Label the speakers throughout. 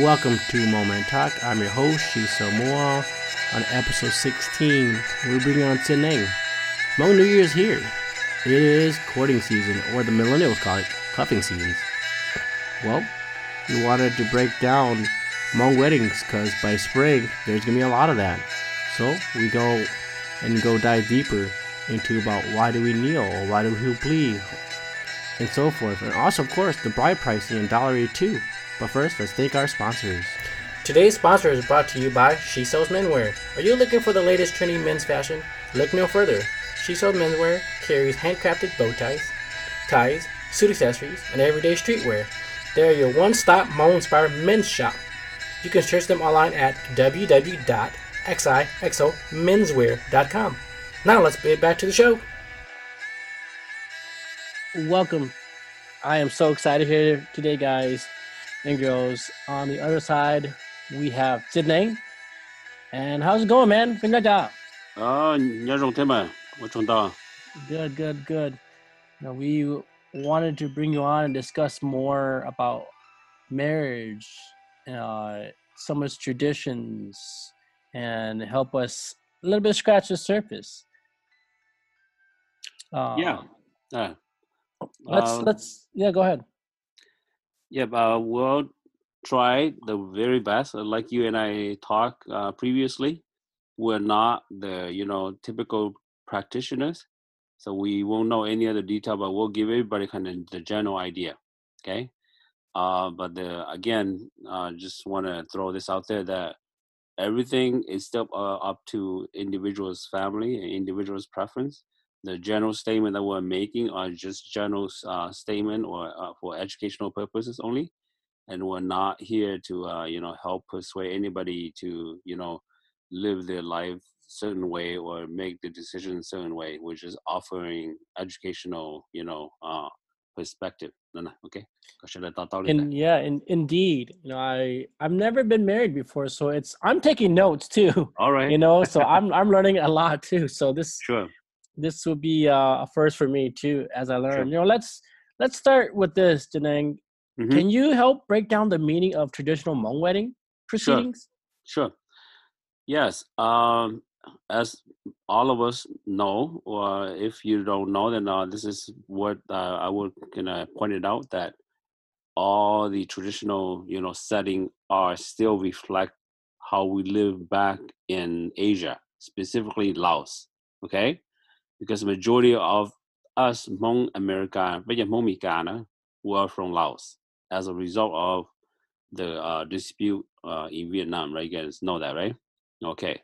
Speaker 1: Welcome to Moment Talk. I'm your host, Shiso Moa. On episode 16, we're bringing on Sineng. Hmong New Year's here. It is courting season, or the millennials call it cuffing seasons. Well, we wanted to break down Hmong weddings because by spring, there's to be a lot of that. So we go and go dive deeper into about why do we kneel, or why do we plead, and so forth. And also, of course, the bride pricing and dowry too. But first, let's thank our sponsors. Today's sponsor is brought to you by She Sells Menwear. Are you looking for the latest trendy men's fashion? Look no further. She Sells Menwear carries handcrafted bow ties, ties, suit accessories, and everyday streetwear. They are your one-stop Hmong-inspired men's shop. You can search them online at www.xixomenswear.com. Now let's get back to the show. Welcome. I am so excited here today, guys and girls. On the other side, we have Sydney. And how's it going, man? 跟大家。
Speaker 2: 啊，你要用天吗？我中到。
Speaker 1: Good, good, good. Now we wanted to bring you on and discuss more about marriage, uh, some of its traditions, and help us a little bit scratch the surface.
Speaker 2: Um, yeah. Uh,
Speaker 1: let's uh, let's yeah. Go ahead.
Speaker 2: Yeah, uh, we'll try the very best. Uh, like you and I talked uh, previously, we're not the you know typical practitioners, so we won't know any other detail, but we'll give everybody kind of the general idea. Okay. Uh, but the, again, uh, just want to throw this out there that everything is still uh, up to individual's family individual's preference the general statement that we're making are just general uh, statement or uh, for educational purposes only and we're not here to uh, you know help persuade anybody to you know live their life certain way or make the decision certain way. We're just offering educational you know uh, perspective. Okay.
Speaker 1: And yeah and indeed you know i i've never been married before so it's i'm taking notes too
Speaker 2: all right.
Speaker 1: you know so i'm i'm learning a lot too. So this
Speaker 2: sure
Speaker 1: this will be uh, a first for me too as I learn. Sure. You know, let's let's start with this, Janang. Mm-hmm. Can you help break down the meaning of traditional Hmong wedding proceedings?
Speaker 2: Sure. sure. Yes. Um, as all of us know, or if you don't know, then uh, this is what uh, I would kind of point it out that all the traditional, you know, setting are still reflect how we live back in Asia, specifically Laos. Okay, because the majority of us Hmong America, Hmong Mikana, were from Laos as a result of the uh, dispute uh, in Vietnam, right? You guys know that, right? Okay.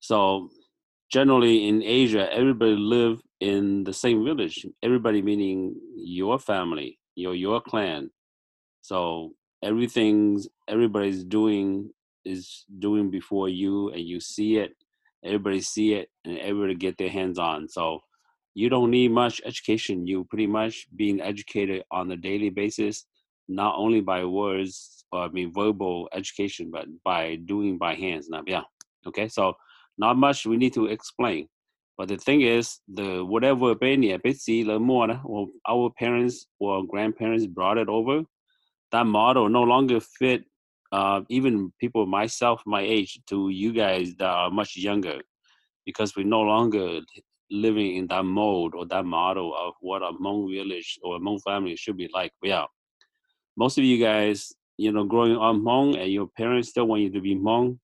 Speaker 2: So generally in Asia, everybody live in the same village. Everybody meaning your family, your your clan. So everything's everybody's doing is doing before you, and you see it everybody see it and everybody get their hands on. So you don't need much education. You pretty much being educated on a daily basis not only by words or i mean verbal education but by doing by hands. Now yeah okay? So not much we need to explain. But the thing is the whatever or our parents or grandparents brought it over. That model no longer fit uh, even people myself my age to you guys that are much younger because we're no longer living in that mode or that model of what a Hmong village or a Hmong family should be like. We are. most of you guys, you know, growing up Hmong and your parents still want you to be Hmong,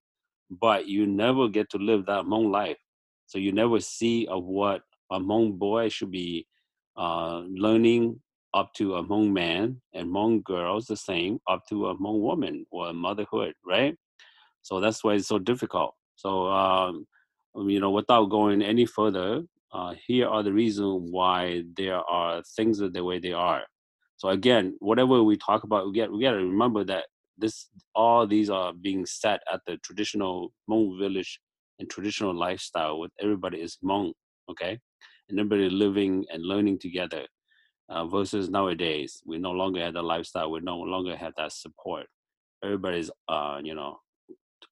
Speaker 2: but you never get to live that Hmong life. So you never see of what a Hmong boy should be uh, learning up to among men, and Hmong girls the same up to among women or motherhood, right? So that's why it's so difficult. So um, you know, without going any further, uh, here are the reasons why there are things the way they are. So again, whatever we talk about, we get we got to remember that this all these are being set at the traditional Hmong village and traditional lifestyle with everybody is Hmong, okay, and everybody living and learning together uh, versus nowadays we no longer have the lifestyle we no longer have that support. Everybody's uh you know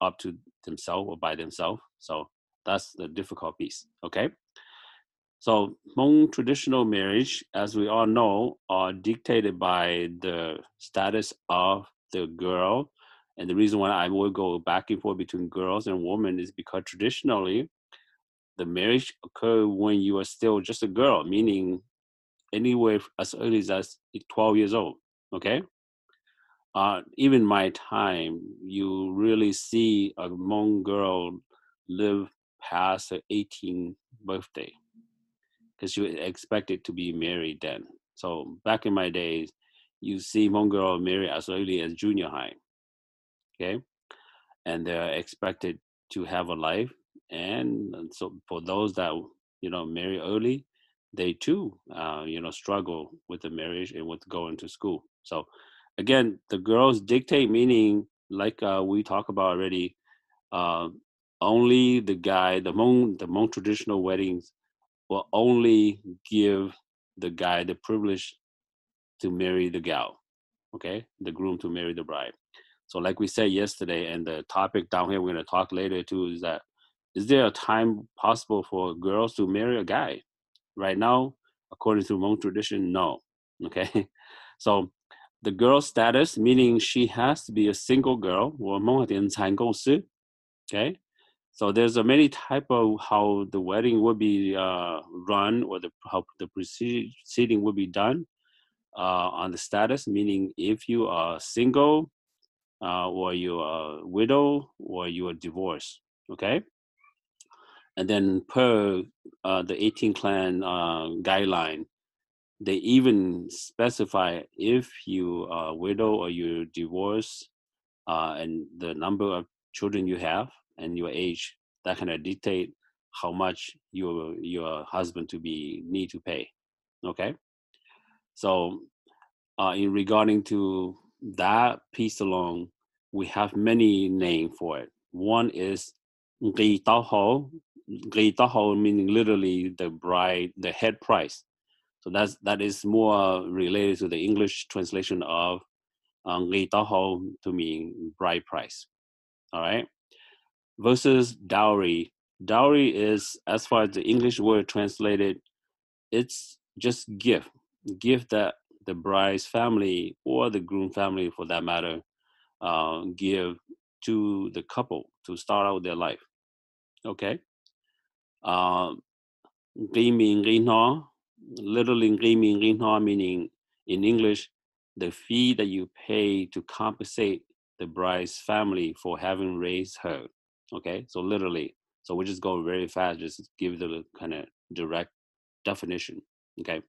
Speaker 2: up to themselves or by themselves so that's the difficult piece okay? So Hmong traditional marriage as we all know are dictated by the status of the girl And the reason why I would go back and forth between girls and women is because traditionally, the marriage occurred when you are still just a girl, meaning anywhere as early as 12 years old. Okay. Uh, even my time, you really see a Hmong girl live past her 18th birthday because you expected to be married then. So back in my days, you see Hmong girl marry as early as junior high. Okay. And they're expected to have a life. And so for those that, you know, marry early, they too, uh, you know, struggle with the marriage and with going to school. So again, the girls dictate, meaning like uh, we talked about already, uh, only the guy, the Hmong, the Hmong traditional weddings will only give the guy the privilege to marry the gal, okay, the groom to marry the bride. So, like we said yesterday, and the topic down here we're going to talk later too is that is there a time possible for girls to marry a guy? Right now, according to Hmong tradition, no. Okay, so the girl status meaning she has to be a single girl Okay, so there's a many type of how the wedding will be uh, run or the how the proceeding will be done uh, on the status, meaning if you are single uh, or you are a widow or you are divorced, okay? And then per uh, the 18 clan uh, guideline, they even specify if you are a widow or you're divorced uh, and the number of children you have and your age, that kind of dictate how much your your husband to be need to pay. Okay, so uh, in regarding to that piece alone, we have many names for it. One is Ghi Ho, meaning literally the bride, the head price. So that's that is more related to the English translation of um, to mean bride price. All right versus dowry. Dowry is, as far as the English word translated, it's just gift, gift that the bride's family or the groom family, for that matter, uh, give to the couple to start out their life. Okay. Um, literally meaning in English, the fee that you pay to compensate the bride's family for having raised her. Okay, so literally, so we just go very fast, just give the kind of direct definition. Okay,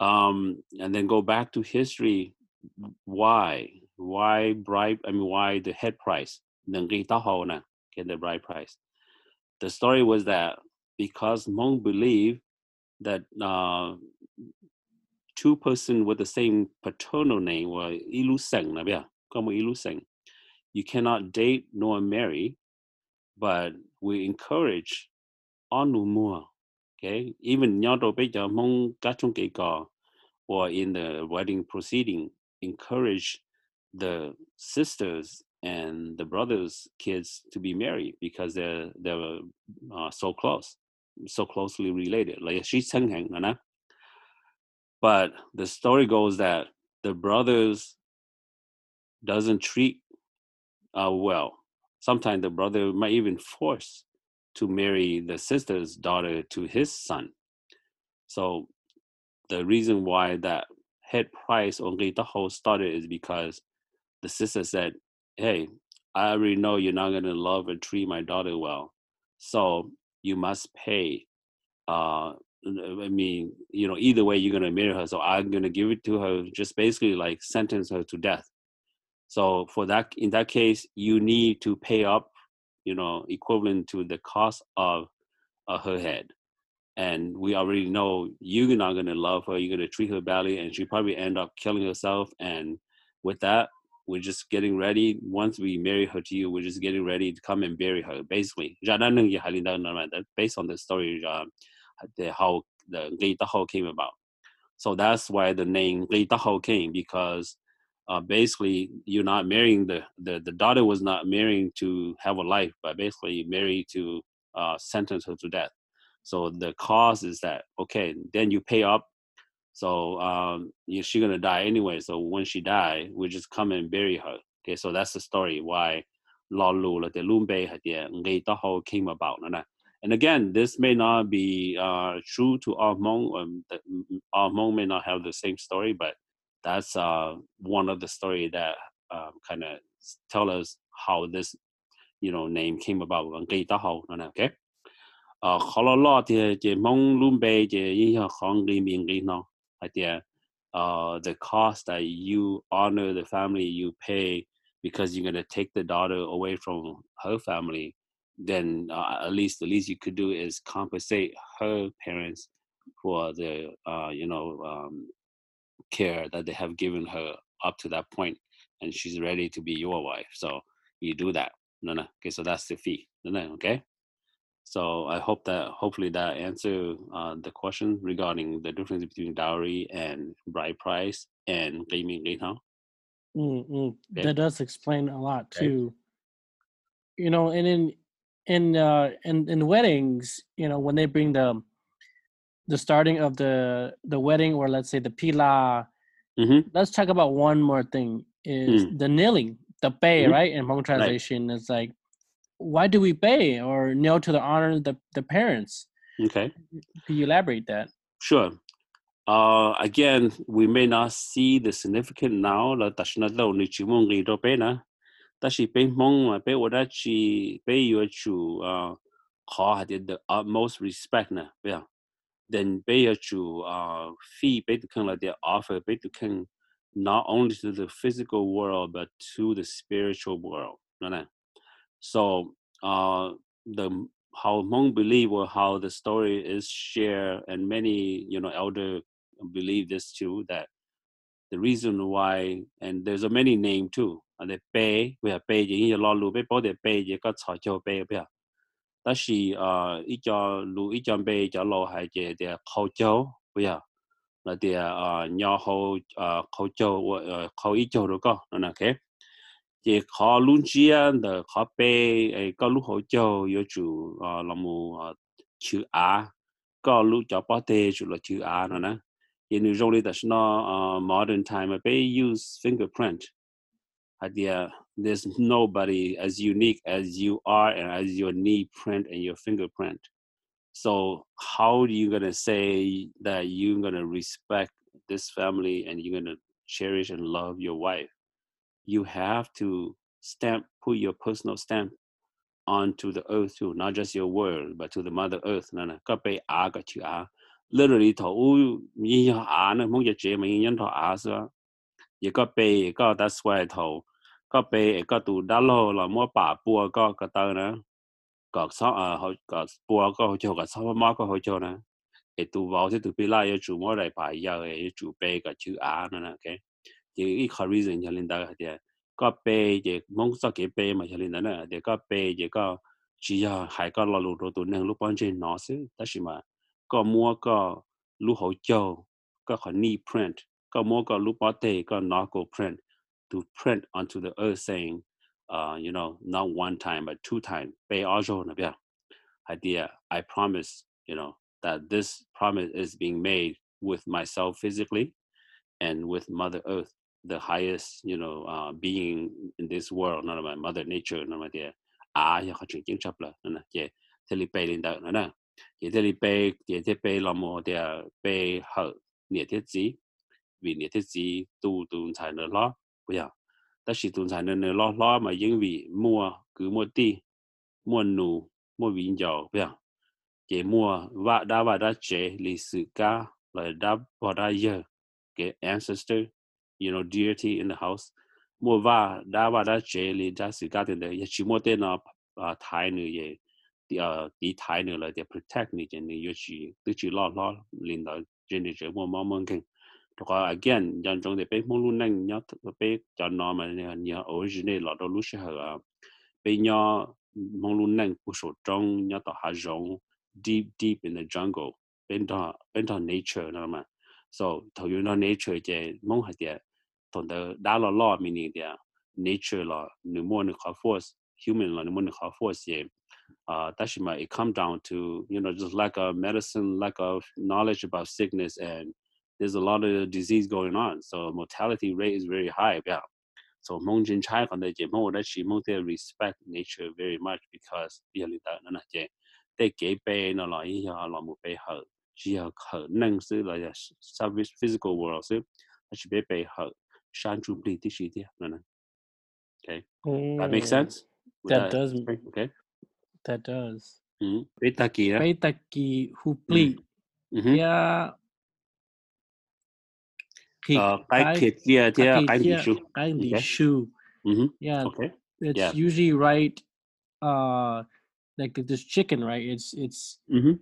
Speaker 2: um, and then go back to history. Why? Why bribe? I mean, why the head price? Then get the bride price. The story was that because Hmong believed that uh, two person with the same paternal name were ilu seng, ilu seng, you cannot date nor marry but we encourage anu mua. Okay, even nyato beja mong kachung ka or in the wedding proceeding, encourage the sisters and the brothers' kids to be married because they're they're uh, so close, so closely related. Like she's But the story goes that the brothers doesn't treat uh, well sometimes the brother might even force to marry the sister's daughter to his son. So the reason why that head price on Gitaho started is because the sister said, Hey, I already know you're not gonna love and treat my daughter well. So you must pay. Uh I mean, you know, either way you're gonna marry her. So I'm gonna give it to her, just basically like sentence her to death. So for that, in that case, you need to pay up, you know, equivalent to the cost of uh, her head. And we already know you're not going to love her. You're going to treat her badly, and she probably end up killing herself. And with that, we're just getting ready. Once we marry her to you, we're just getting ready to come and bury her. Basically, based on the story, uh, the how the Gay came about. So that's why the name Gay came because uh, basically you're not marrying the, the the daughter was not marrying to have a life, but basically married to uh, sentence her to death. So the cause is that okay, then you pay up. So um, she's gonna die anyway. So when she die, we just come and bury her. Okay, so that's the story why Lalu the Lumbe came about. And again, this may not be uh, true to our Hmong. Um, our Hmong may not have the same story, but that's uh, one of the story that uh, um, kind of tell us how this you know name came about. Okay. Uh, uh, the cost that you honor the family you pay because you're to take the daughter away from her family then uh, at least the least you could do is compensate her parents for the uh, you know um, care that they have given her up to that point and she's ready to be your wife. So you do that. No no. Okay so that's the fee. No no. Okay so I hope that hopefully that answer uh, the question regarding the difference between dowry and bride price and gaming income.
Speaker 1: Mm, mm, okay. That does explain a lot too. You know, and in in uh in in weddings, you know, when they bring the the starting of the the wedding or let's say the pila, mm-hmm. let's talk about one more thing is mm. the kneeling, the pay, mm-hmm. right? In Hmong translation, right. it's like why do we pay or kneel to the honor the, the parents?
Speaker 2: Okay.
Speaker 1: Can you elaborate that?
Speaker 2: Sure. Uh, again, we may not see the significant now là ta shna lo ni chi mong ri do pe na. Ta shi pe mong ma pe wa da chi pe yu chu uh kha ha the utmost respect na. Yeah. Then pe yu chu uh fee pe to kan la the offer pe to kan not only to the physical world but to the spiritual world. No, no. So uh, the how Hmong believe or how the story is shared, and many you know elder believe this too that the reason why and there's a many name too. And the pay we have pay you lo lu be bo the pay you got cha cho pay be. That she uh cho lu ít cho pay cho lo hai je de khâu châu bây giờ là de uh nhỏ hậu uh châu uh khâu ít châu đó có nó okay chỉ khó luôn chia the khó bê ấy có lúc hỗ trợ yêu chủ là một chữ A có lúc cho bao tê chủ là chữ A nữa nè nếu trong đây nó modern time bê use fingerprint. Idea there's nobody as unique as you are and as your knee print and your fingerprint. So how are you gonna say that you're gonna respect this family and you're gonna cherish and love your wife you have to stamp, put your personal stamp onto the earth too, not just your world, but to the mother earth. Nè nè, có bị á cái chữ á. Literally thổ như á nè, muốn chế mà nhân thổ á sao? Giờ có bị có that's why thổ có bị có tụ đá lô là mua bà bùa có cái tờ nè. Có sao à họ có bùa có họ cho có sao mà có họ cho nè. Cái tụ vào thì tụ bị lại chủ mua đại bài giờ yêu chủ bê cái chữ á nè nè, okay nên đó thì có bê thì mong sao cái bê mà cho nên đó nè thì có bê chỉ là hai có là lúc đầu nên lúc ban trên nó xứ đó là mà có mua có lúc hậu châu có khó knee print có mua có lúc bắt tê có nó có print to print onto the earth saying uh, you know not one time but two time. bê ở chỗ nè biết idea I promise you know that this promise is being made with myself physically and with Mother Earth the highest you know uh, being in this world nó là mother nature nó là địa à ya khó chuyện chính chấp là nó là thế li bay lên đó nó nè thế thế li bay thế thế bay là một địa bay hở nhiệt thế gì vì nhiệt thế gì tu tu才能lo bây giờ ta chỉ tu才能能 lo lo mà因vì mua cứ mua đi mua nụ mua vinh dầu bây giờ chế mua và đã và đã chế lịch sử ca là đã và đã giờ cái ancestor you know deity in the house. Mo va da va da che le da si ga de ye chi mo de na a thai nu ye, di a di thai nu la de protect ni jen ni yo chi tu chi lo lo lin da jen ni che mo mo mo ken to ka again jan jong de pe mo lu nang nya pe jan na ma ne, nya original la do lu she ha uh, pe nya mo lu nang ku so jong nya ta ha jong deep deep in the jungle, bên đó bên đó nature nó mà so thầu you know nature je mong hạt địa from the dollar law meaning the nature law pneumonic force human law pneumonic force yeah. Uh tashima it come down to you know just lack of medicine lack of knowledge about sickness and there's a lot of disease going on. So mortality rate is very high yeah. So mong jin chai kan de je mong da chi mong de respect nature very much because li da na je de ge bei no la yi ya la mu bei ha ji ya ke neng si la ya service physical world si a chi bei bei ha shan chu bli ti shi de na na okay that makes sense Would
Speaker 1: That does.
Speaker 2: okay
Speaker 1: That does.
Speaker 2: mm beta ki ya
Speaker 1: Beitaki hupli.
Speaker 2: mhm
Speaker 1: Yeah.
Speaker 2: uh kai kit ya ya kai ni shu
Speaker 1: Kai li
Speaker 2: Okay.
Speaker 1: shu.
Speaker 2: mhm
Speaker 1: Yeah,
Speaker 2: okay
Speaker 1: it's
Speaker 2: yeah.
Speaker 1: usually right. Uh, like this chicken, right? It's it's
Speaker 2: mhm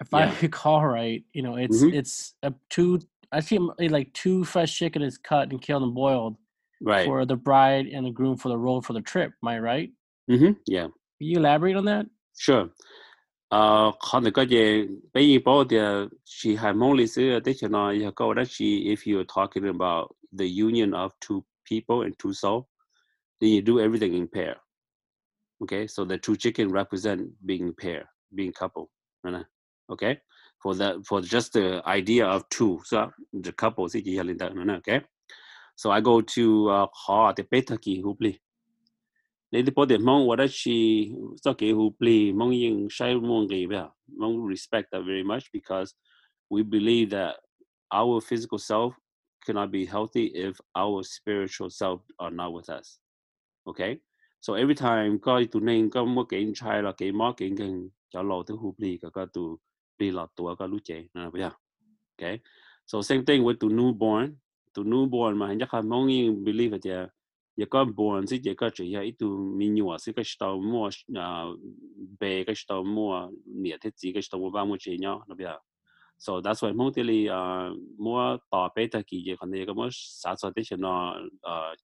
Speaker 1: if I recall right, you know, it's
Speaker 2: Mhm.
Speaker 1: it's a two. I see him eat eh, like two fresh chicken is cut and killed and boiled
Speaker 2: right.
Speaker 1: for the bride and the groom for the road for the trip. Am I right?
Speaker 2: Mm-hmm. Yeah.
Speaker 1: Can you elaborate on that?
Speaker 2: Sure. Uh, còn cái gì bây giờ the she harmonious additional you go that she if you're talking about the union of two people and two soul, then you do everything in pair. Okay, so the two chicken represent being pair, being couple. Okay, for the for just the idea of two. So the couple si in that da okay? So i go to uh ha the petaki who play? Ne the pode mong what she okay who play? Mong ying shai mong ba mong respect that very much because we believe that our physical self cannot be healthy if our spiritual self are not with us okay? So every time ko to name ko mo ke chai la ke mo ke ngen cha lo tu hu pli ka ka be lot tua ka lu che na ba ya okay. So, same thing with to newborn. To newborn ma ja kha mong in believe it ya ya ka born si ya ka che ya itu mi nyu wa si ka sta mo be ka sta mo ni the chi ka sta mo ba mo che nya na ba so, that's why mong tili mo ta pe ta ki ye kan ye ka mo sa sa de chen na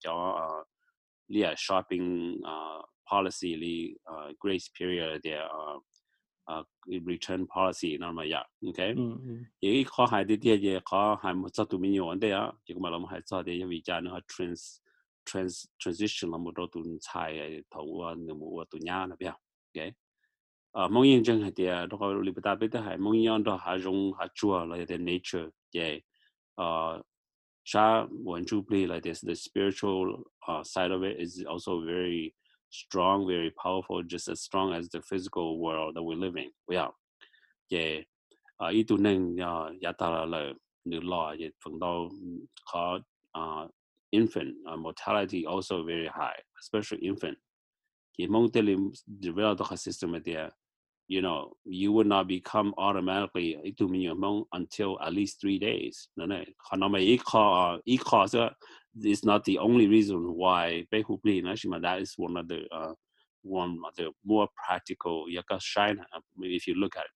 Speaker 2: ja lia shopping policy li grace period there uh, return policy nó mà ya ok ý khó hai đi tiệt gì khó hai một chút tụi mình nhổn đấy á chỉ có mà làm hai chút đấy vì cha nó trans trans transition là một đôi tụi chạy thầu người mua tụi nhà nó biết ok à mong yên chẳng hay thì đó có lý ta biết hay mong yên đó hay dùng hay chua là the nature yeah uh sha when chu play like this spiritual uh, side of it is also very strong, very powerful, just as strong as the physical world that we live in. We are. Ye, uh, neng uh, ya yatala ta la le ni la ye feng dao mm, uh, infant uh, mortality also very high, especially infant. The mong te lim the system there. You know, you would not become automatically itu minyak mong until at least three days. No, no. Kalau nama ikha ikha is not the only reason why Beihuqli in Ashima, that is one of the uh, one of the more practical yakashina uh, if you look at it.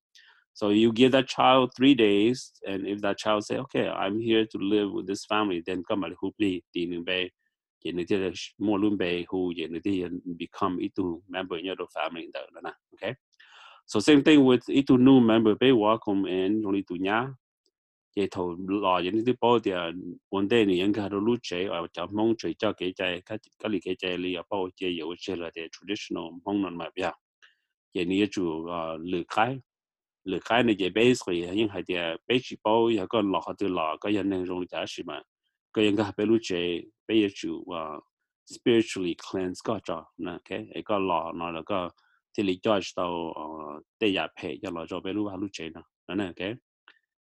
Speaker 2: So you give that child three days, and if that child say, okay, I'm here to live with this family, then come at Hupli, Dinumbe, Yenitele Molumbe, who Yeniti and become Itu member in your family. Okay? So same thing with Itu new member Be in and Roni Tunya, to nya. Ye to law yin di bao dia one day ni yin ka do lu che or cha mong chui cha ke cha ka ka li ke cha li ya bao che yo che la de traditional mong non ma bia. Ye ni ju lu kai 离开那些 basically 因系啲背住包有个落下啲落个人能容易解释嘛，个人嘅被路者被住话 spiritually cleanse 个咗，嗱，OK，一个落嗱那个ที่你 judge 到诶第日皮一落咗被路下路者啦，嗱，OK，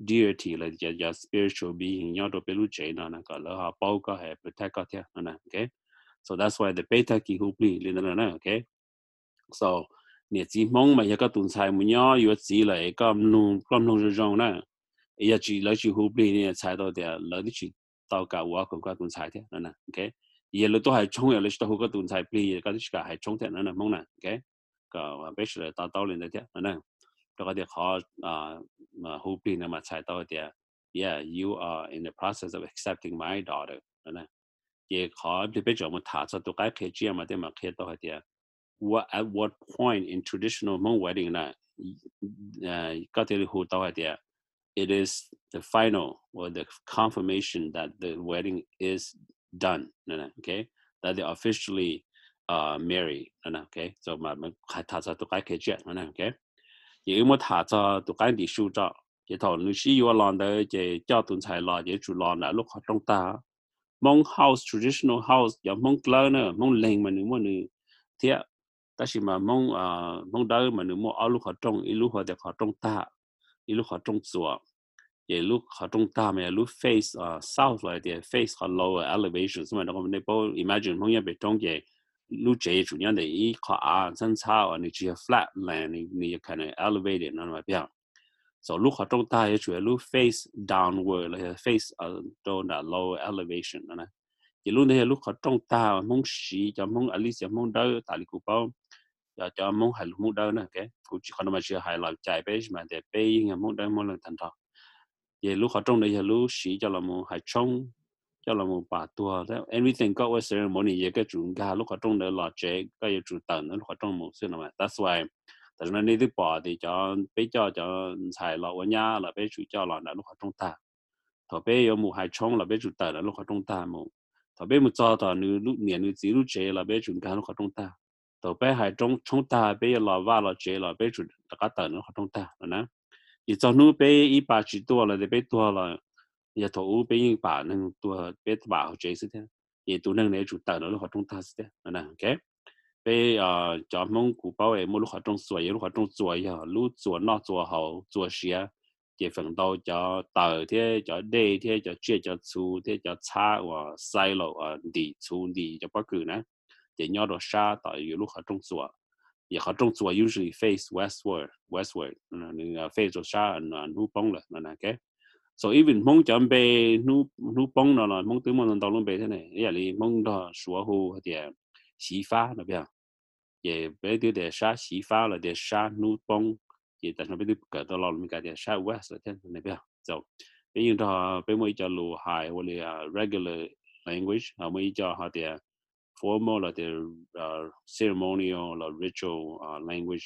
Speaker 2: deity là ya ya spiritual being ya do pelu che na na ka la ha pau ka hai protect ka thya na na okay so that's why the beta ki hu pli le na na okay so ni chi mong ma ya ka tun sai mu nya yu chi la e ka nu ka nu ju jong na e ya chi la chi hu pli ni sai do dia la ni chi tao ka wa ko ka tun sai thya na na okay ye lo to hai chong ya le chi to ka tun sai pli ka chi ka hai chong thya na na mong na okay ka wa be shi la ta tao le na thya na na 嗰啲可啊啊好边啊嘛菜到啲，Yeah, you are in the process of accepting my daughter，嗱嗱。 也考你别叫么塔子都该开这嘛的嘛开到下点。What at what point in traditional Hmong wedding 呢？呃，个点里好到下点。It is the final or the confirmation that the wedding is done. Okay, that they officially uh married. Okay, so 嘛嘛还塔子都该开这，Okay， 也么塔子都该的收着。cái thọ nữ sĩ yêu lòng đời cái cho tuần sai lo cái chủ lòng là lúc họ trong ta mong house traditional house ya mong clear nữa mong lên mà nữa mà nữa thế ta chỉ mà mong à mong đời mà nữa mà ở lúc họ trong ít lúc họ được họ trong ta ít lúc họ trong chùa cái lúc họ trong ta mà lúc face uh, south lại thì face họ lower elevation mà nó có nên bao imagine mong nhà bị trong cái lu chế chủ nhân để ý khó à sân sao ở nơi chỉ flat land này này cái này elevated nó mà biết so lu khó trong ta chủ yếu lu face downward là face ở chỗ là low elevation đó nè chỉ lu này lu khó trong ta mong sĩ cho mong alice mong đỡ tại lý bao cho cho mong hay mong đỡ nè cái cũng chỉ còn mà chưa hay là chạy bây mà để bây nhưng mong đỡ mong lần thành thật vậy lu khó trong này lu sĩ cho là mong hai trong cho là một bà tua thế everything got a ceremony ye cái chúng ga lúc họ trong đó là chế cái ye chủ tận nó họ trong một xưa mà that's why tại nên đi bỏ thì cho bé cho cho xài lọ ở nhà là bé chủ cho lọ nó lúc họ trong ta thọ bé có một hai trong là bé chủ tận nó lúc họ trong ta một thọ bé một cho thọ nữ lúc niệm nữ chỉ lúc chế là bé chủ ga lúc họ trong ta thọ bé hai trong trong ta bây giờ là va là chế là bé chủ cả tận nó họ trong ta nè chỉ cho nữ bé ít ba chỉ tua là bé tua là 也头别一把能多别把好接是的，也都能来就等了路还中大是的，呢，OK。被呃叫蒙古包诶，莫路活动做，有路活动做呀，路做那做好做些，结分到叫大天叫内天叫接叫粗天叫差哇塞路啊地粗地叫不够呢，也要到沙到有路活动做，也活动做 usually face westward westward，嗯，那个 face 沙那路崩了那那个。 so even mong chấm bê nu nu bông nó là mong tướng mong tàu luôn bê thế này. Ý là mong đó sủa hồ thì à, xí phá nó bây giờ giờ bê à? tiêu để sa xí phá là để sa nu bông giờ tại nó bê tiêu cả tàu lòng mình cả để sa west là thế này bây giờ à? so bây giờ đó bê mới cho lù hài hoặc là regular language họ mới cho họ thì formal là the ceremonial là ritual language.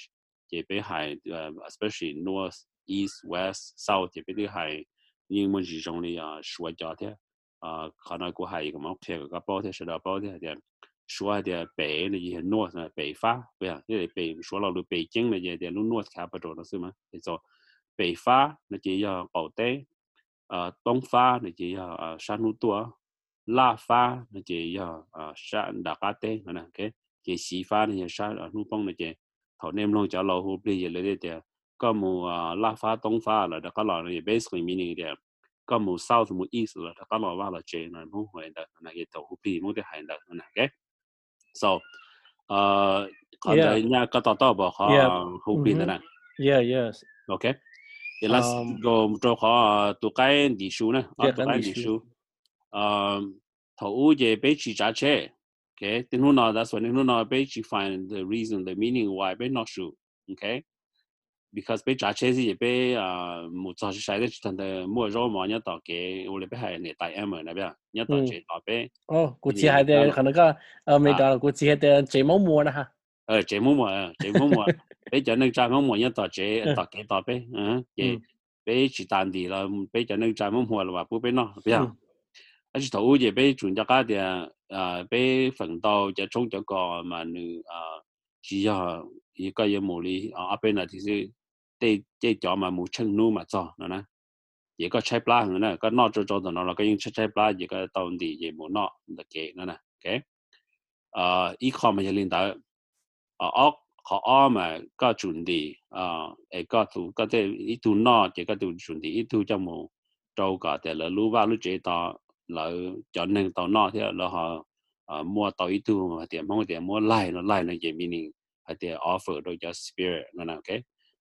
Speaker 2: Thì bê hài especially north, east, west, south thì bê tiêu hài 英文之中的啊说教的啊，可能过海一个么偏个包的是的包的的。说的北那些 north 呢，北法不呀，因为北说了路北京那些的路 north capital 了是吗？叫做北法那就要保代，呃，东法那就要呃山路多，拉法那就要呃山大家代，可能给给西法那些山呃路邦那些，头那么叫老虎不也来的，个 có mu la fa tông fa là đó có là này basically meaning là có mu south mu east là đó có là là là chế nó mu hồi đó là cái tàu pi mu cái hành đó là cái so ờ
Speaker 1: có
Speaker 2: thể nhà có tao tao bảo họ
Speaker 1: hu
Speaker 2: pi
Speaker 1: yeah yes
Speaker 2: okay thì
Speaker 1: là
Speaker 2: go cho họ tụ cái đi số nè tụ
Speaker 1: cái đi số
Speaker 2: ờ thầu về bên chỉ trả che, okay then who know that's when who know bên chi find the reason the meaning why bên not sure okay because bây giờ chế gì bây à một số cái sai đấy thằng đó mua rau mà nhớ tao cái ô lê bây hai này tại em ở nè bây nhớ tao chế tao bây ô cô chị hai đấy khả năng cái à mấy đó cô chị
Speaker 1: hai
Speaker 2: đấy chế mua mua nè ha ờ chế mua mua chế mua mua bây giờ nâng trái mua mua nhớ tao chế tao cái tao bây à cái bây chỉ tan đi là bây giờ nâng trái mua mua là bố bây nó bây giờ à chỉ thấu gì bây chuẩn cho cái thì à bây phần đầu cho trông cho cái mà nữ à chỉ là cái cái mồ lý à bên là thì để để cho mà mù chân nu mà cho nó nè chỉ có chép lá hơn nè có nọ cho cho nó là cái những chép lá chỉ có tàu đi gì mù nọ là kệ nó nè kệ ờ ít khoa mà liên tới ờ ốc khó ó mà có chuẩn đi ờ ấy có tu có thể ít tu nọ chỉ có tu chuẩn đi ít tu cho mù trâu cả để là lú ba lú chế to là cho nên tàu nọ thì là họ mua tàu ít tu mà tiền mong tiền mua lại nó lại là gì mình hay tiền offer đôi cho spirit nó nào cái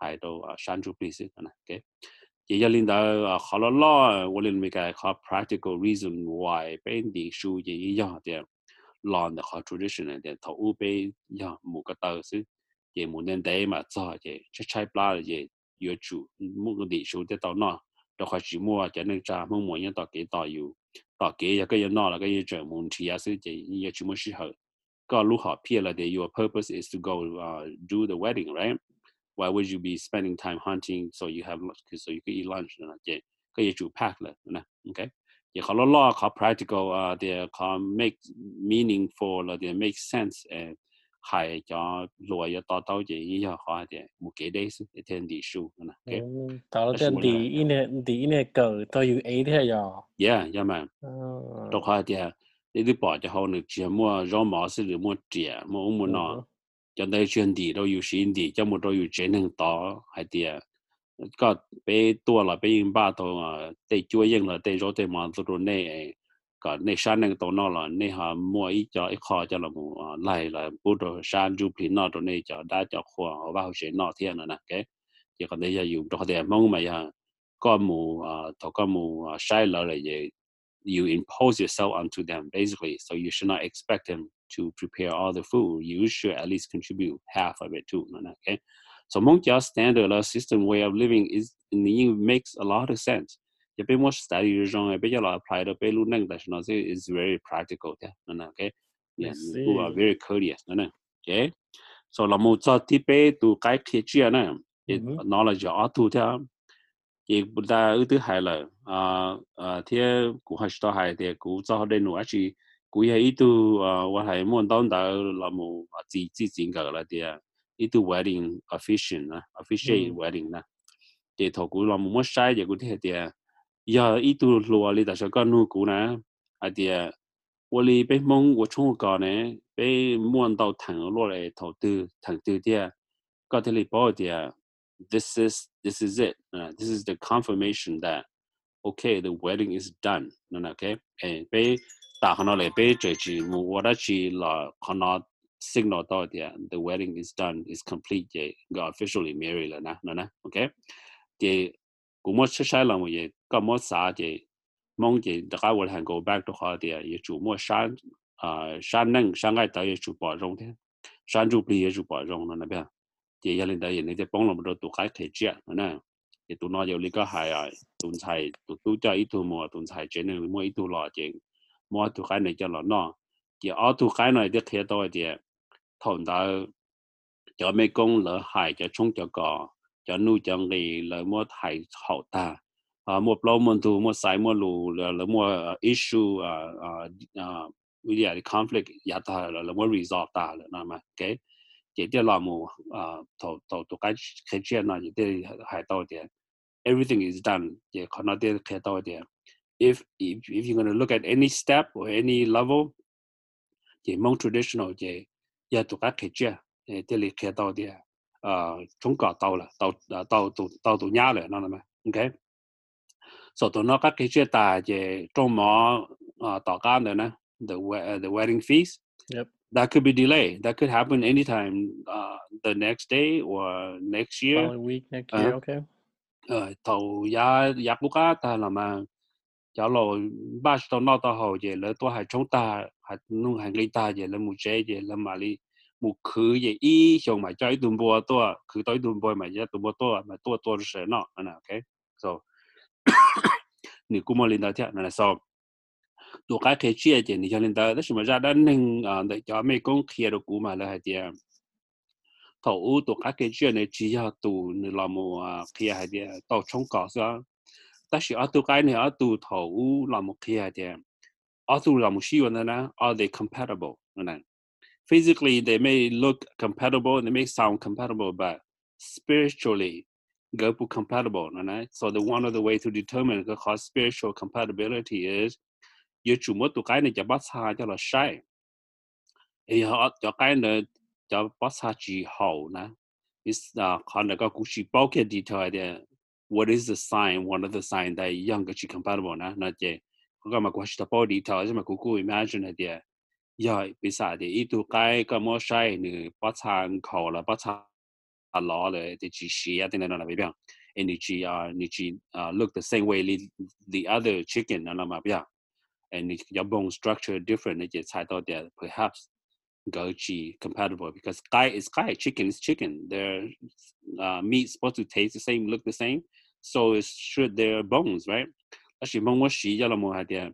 Speaker 2: hai do à, shan chu pi si kana ke ye ya lin da khala vô linh mi cái à, kha à, practical reason why bên pain di shu ye ya de lon the kha tradition này, then thấu u be ya mù cái tờ, si ye mu nen dai ma za ye che chai bla ye ye chu mu ge di shu de ta na đó khai chỉ mua cho nên cha mong muốn những tao kế tao yêu tao kế cái yên nọ là cái yên chuyện muốn chỉ là sự chỉ yên chỉ muốn sự hợp có họ pia là they your purpose is to go uh, do the wedding right? why would you be spending time hunting so you have so you can eat lunch 那这个也就 pack 了那 OK 也好了啦，好 practical 啊，的好 make meaningful 了的 make sense 诶。系咗落一多多嘢以后开嘅，冇几多是一天地数嗱。
Speaker 1: 嗯，到咗天地一年地一年个都要 A 啲呀。
Speaker 2: Yeah，因为都开嘅，你啲摆就好你节目让毛是你冇节，冇冇嗱， cho nên chuyện đi đâu yêu xin đi cho một đâu yêu chế năng đó hay đi có bé tua là bé yên ba tổ, à tây chúa yên là tây rồi tây mà rồi nè có nè sáng năng tổ nó là nè hà mua ít cho ít kho cho là mù lại là bút đồ sáng chụp hình nọ rồi nè cho đã cho khoa họ vào chế nọ thiên là nè cái chỉ còn đây giờ dùng cho để mong mà ya có mù à thọ có mù sai lỡ là gì you impose yourself onto them basically so you should not expect them to prepare all the food, you should at least contribute half of it too. Okay, so Mongjia's standardized system way of living is makes a lot of sense. 也被我 study 中，被叫老 apply 的，被路那个但是呢，这 is very practical Okay, yes, who are very curious 那 OK，所以老母早地被都改贴纸呢，也 knowledge 啊都的，也不但有的还了啊啊，天古还是到还的古早的路，而且。Kui hai itu 依度 ji ji itu wedding officine, officine wedding la, dia tau ku lamu mo sai jia ku ti hai dia, ya, itu lu wali ta shakal nu ku na, a been，this is this is it, 啊，this is the confirmation that, okay the wedding is done, nona ke, ta khana le pe che chi mu wada chi la khana signal to dia the wedding is done is complete ye ga officially married la na na na okay ye ku mo che sha la mo ye ka mo sa ye mong ye da ga will go back to ha dia ye chu mo sha a sha nang sha ngai ta ye chu ba rong de sha chu bi ye chu ba rong na na ba ye ya lin da ye ne de bong lo mo tu kai ke ji na na ye tu no ye li ka ha ya tu chai tu tu ja i tu mo tu chai je ne mo i tu la je mua tu khai này cho nó nó chỉ ở tu khai này thì khi đó thì thôn đó cho mấy công lỡ hại cho chúng cho cỏ cho nuôi cho người lỡ mua hại hậu ta à ờ, mua lâu mua tu mua sai mua lù, lỡ lỡ mua ờ, issue ờ, à à à yeah the conflict ya ta lỡ mua resolve ta lỡ nó mà cái chỉ để làm một à thầu thầu tu cái cái chuyện này, chỉ để hại tao thì everything is done. Chỉ còn nó để khi tao thì if if, if you're going to look at any step or any level thì mong traditional thì giờ tụi các cái chưa thì tỷ lệ kia tàu thì à chúng có tàu là tàu tàu tụ tàu tụ nhau rồi nó là okay, ok so tụi nó các cái chưa ta thì trong mỏ tàu cá rồi nè the uh, the wedding feast yep. that could be delay, that could happen anytime uh, the next day or next year.
Speaker 1: Probably week next uh-huh. year uh, okay
Speaker 2: uh, tàu giá giá bút cá ta là mà cháu lo ba số nó tao hầu vậy là tôi hay chống ta hay nung hàng lấy ta vậy là một chế vậy là mà đi một khứ vậy ý xong mà cho ấy tụm bùa tôi khứ tới tụm bùa mà giờ tụm bùa tôi mà tôi tôi sẽ nó nè ok so nếu cũng mà lên đó thế là sao tôi cái cái chuyện gì thì cho lên đó đó mà ra đó nên để cho mấy con kia được cũng mà là hay tiền thầu tôi cái cái chuyện này chỉ cho tụ nửa làm một kia hay tiền tao chống cỏ sao ta shi a tu kai ne a tu thầu u la mo khia tia a tu na are they compatible na physically they may look compatible they may sound compatible, but spiritually Gopu compatible. Right? So the one of the way to determine the cause spiritual compatibility is you chủ mất tụ cái này cho bắt xa cho là sai. Thì họ cho cái này cho bắt xa chỉ hậu nè. Is uh, còn là có cũng chỉ bao cái detail there. what is the sign, one of the sign that yang chi comparable na na je. Ga ma kwashi ta body ta ma ku ku imagine dia. Ya bisa de itu kai ka mo shai ni pa chan ko la pa cha a lo le de chi shi ya de na na bi biang. And ni chi uh ni chi uh look the same way the, the other chicken na na ma biang. And your bone structure different, it's how that perhaps go compatible because kai is kai, chicken is chicken. Their uh, meat supposed to taste the same, look the same. So it should their bones, right? Actually, mong mo shi ya la mo ha dia.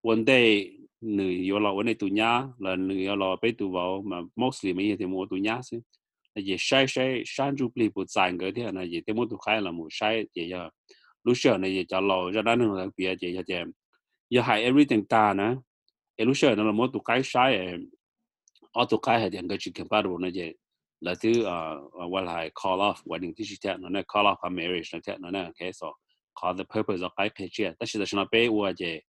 Speaker 2: One day nữ yo lo one tu nya là nữ yo lo pe tu vào mà mostly mấy thì mua tu nya chứ. Là gì sai sai san ju pli bu zang ge dia là gì thì mua tu khai là mua sai gì ya. Lúc sau này gì cho lo cho đó nữa là bia gì ya gì. Ya hai everything ta na. E Lúc sau nó là mua tu khai sai e AutoCAD hay điện cái chuyện compatible nó vậy là thứ ờ, ờ, well hay call off và những thứ chuyện nó nè, call off hay marriage nó thế nó nè cái so call the purpose of cái cái chuyện tất nhiên là nó bé quá vậy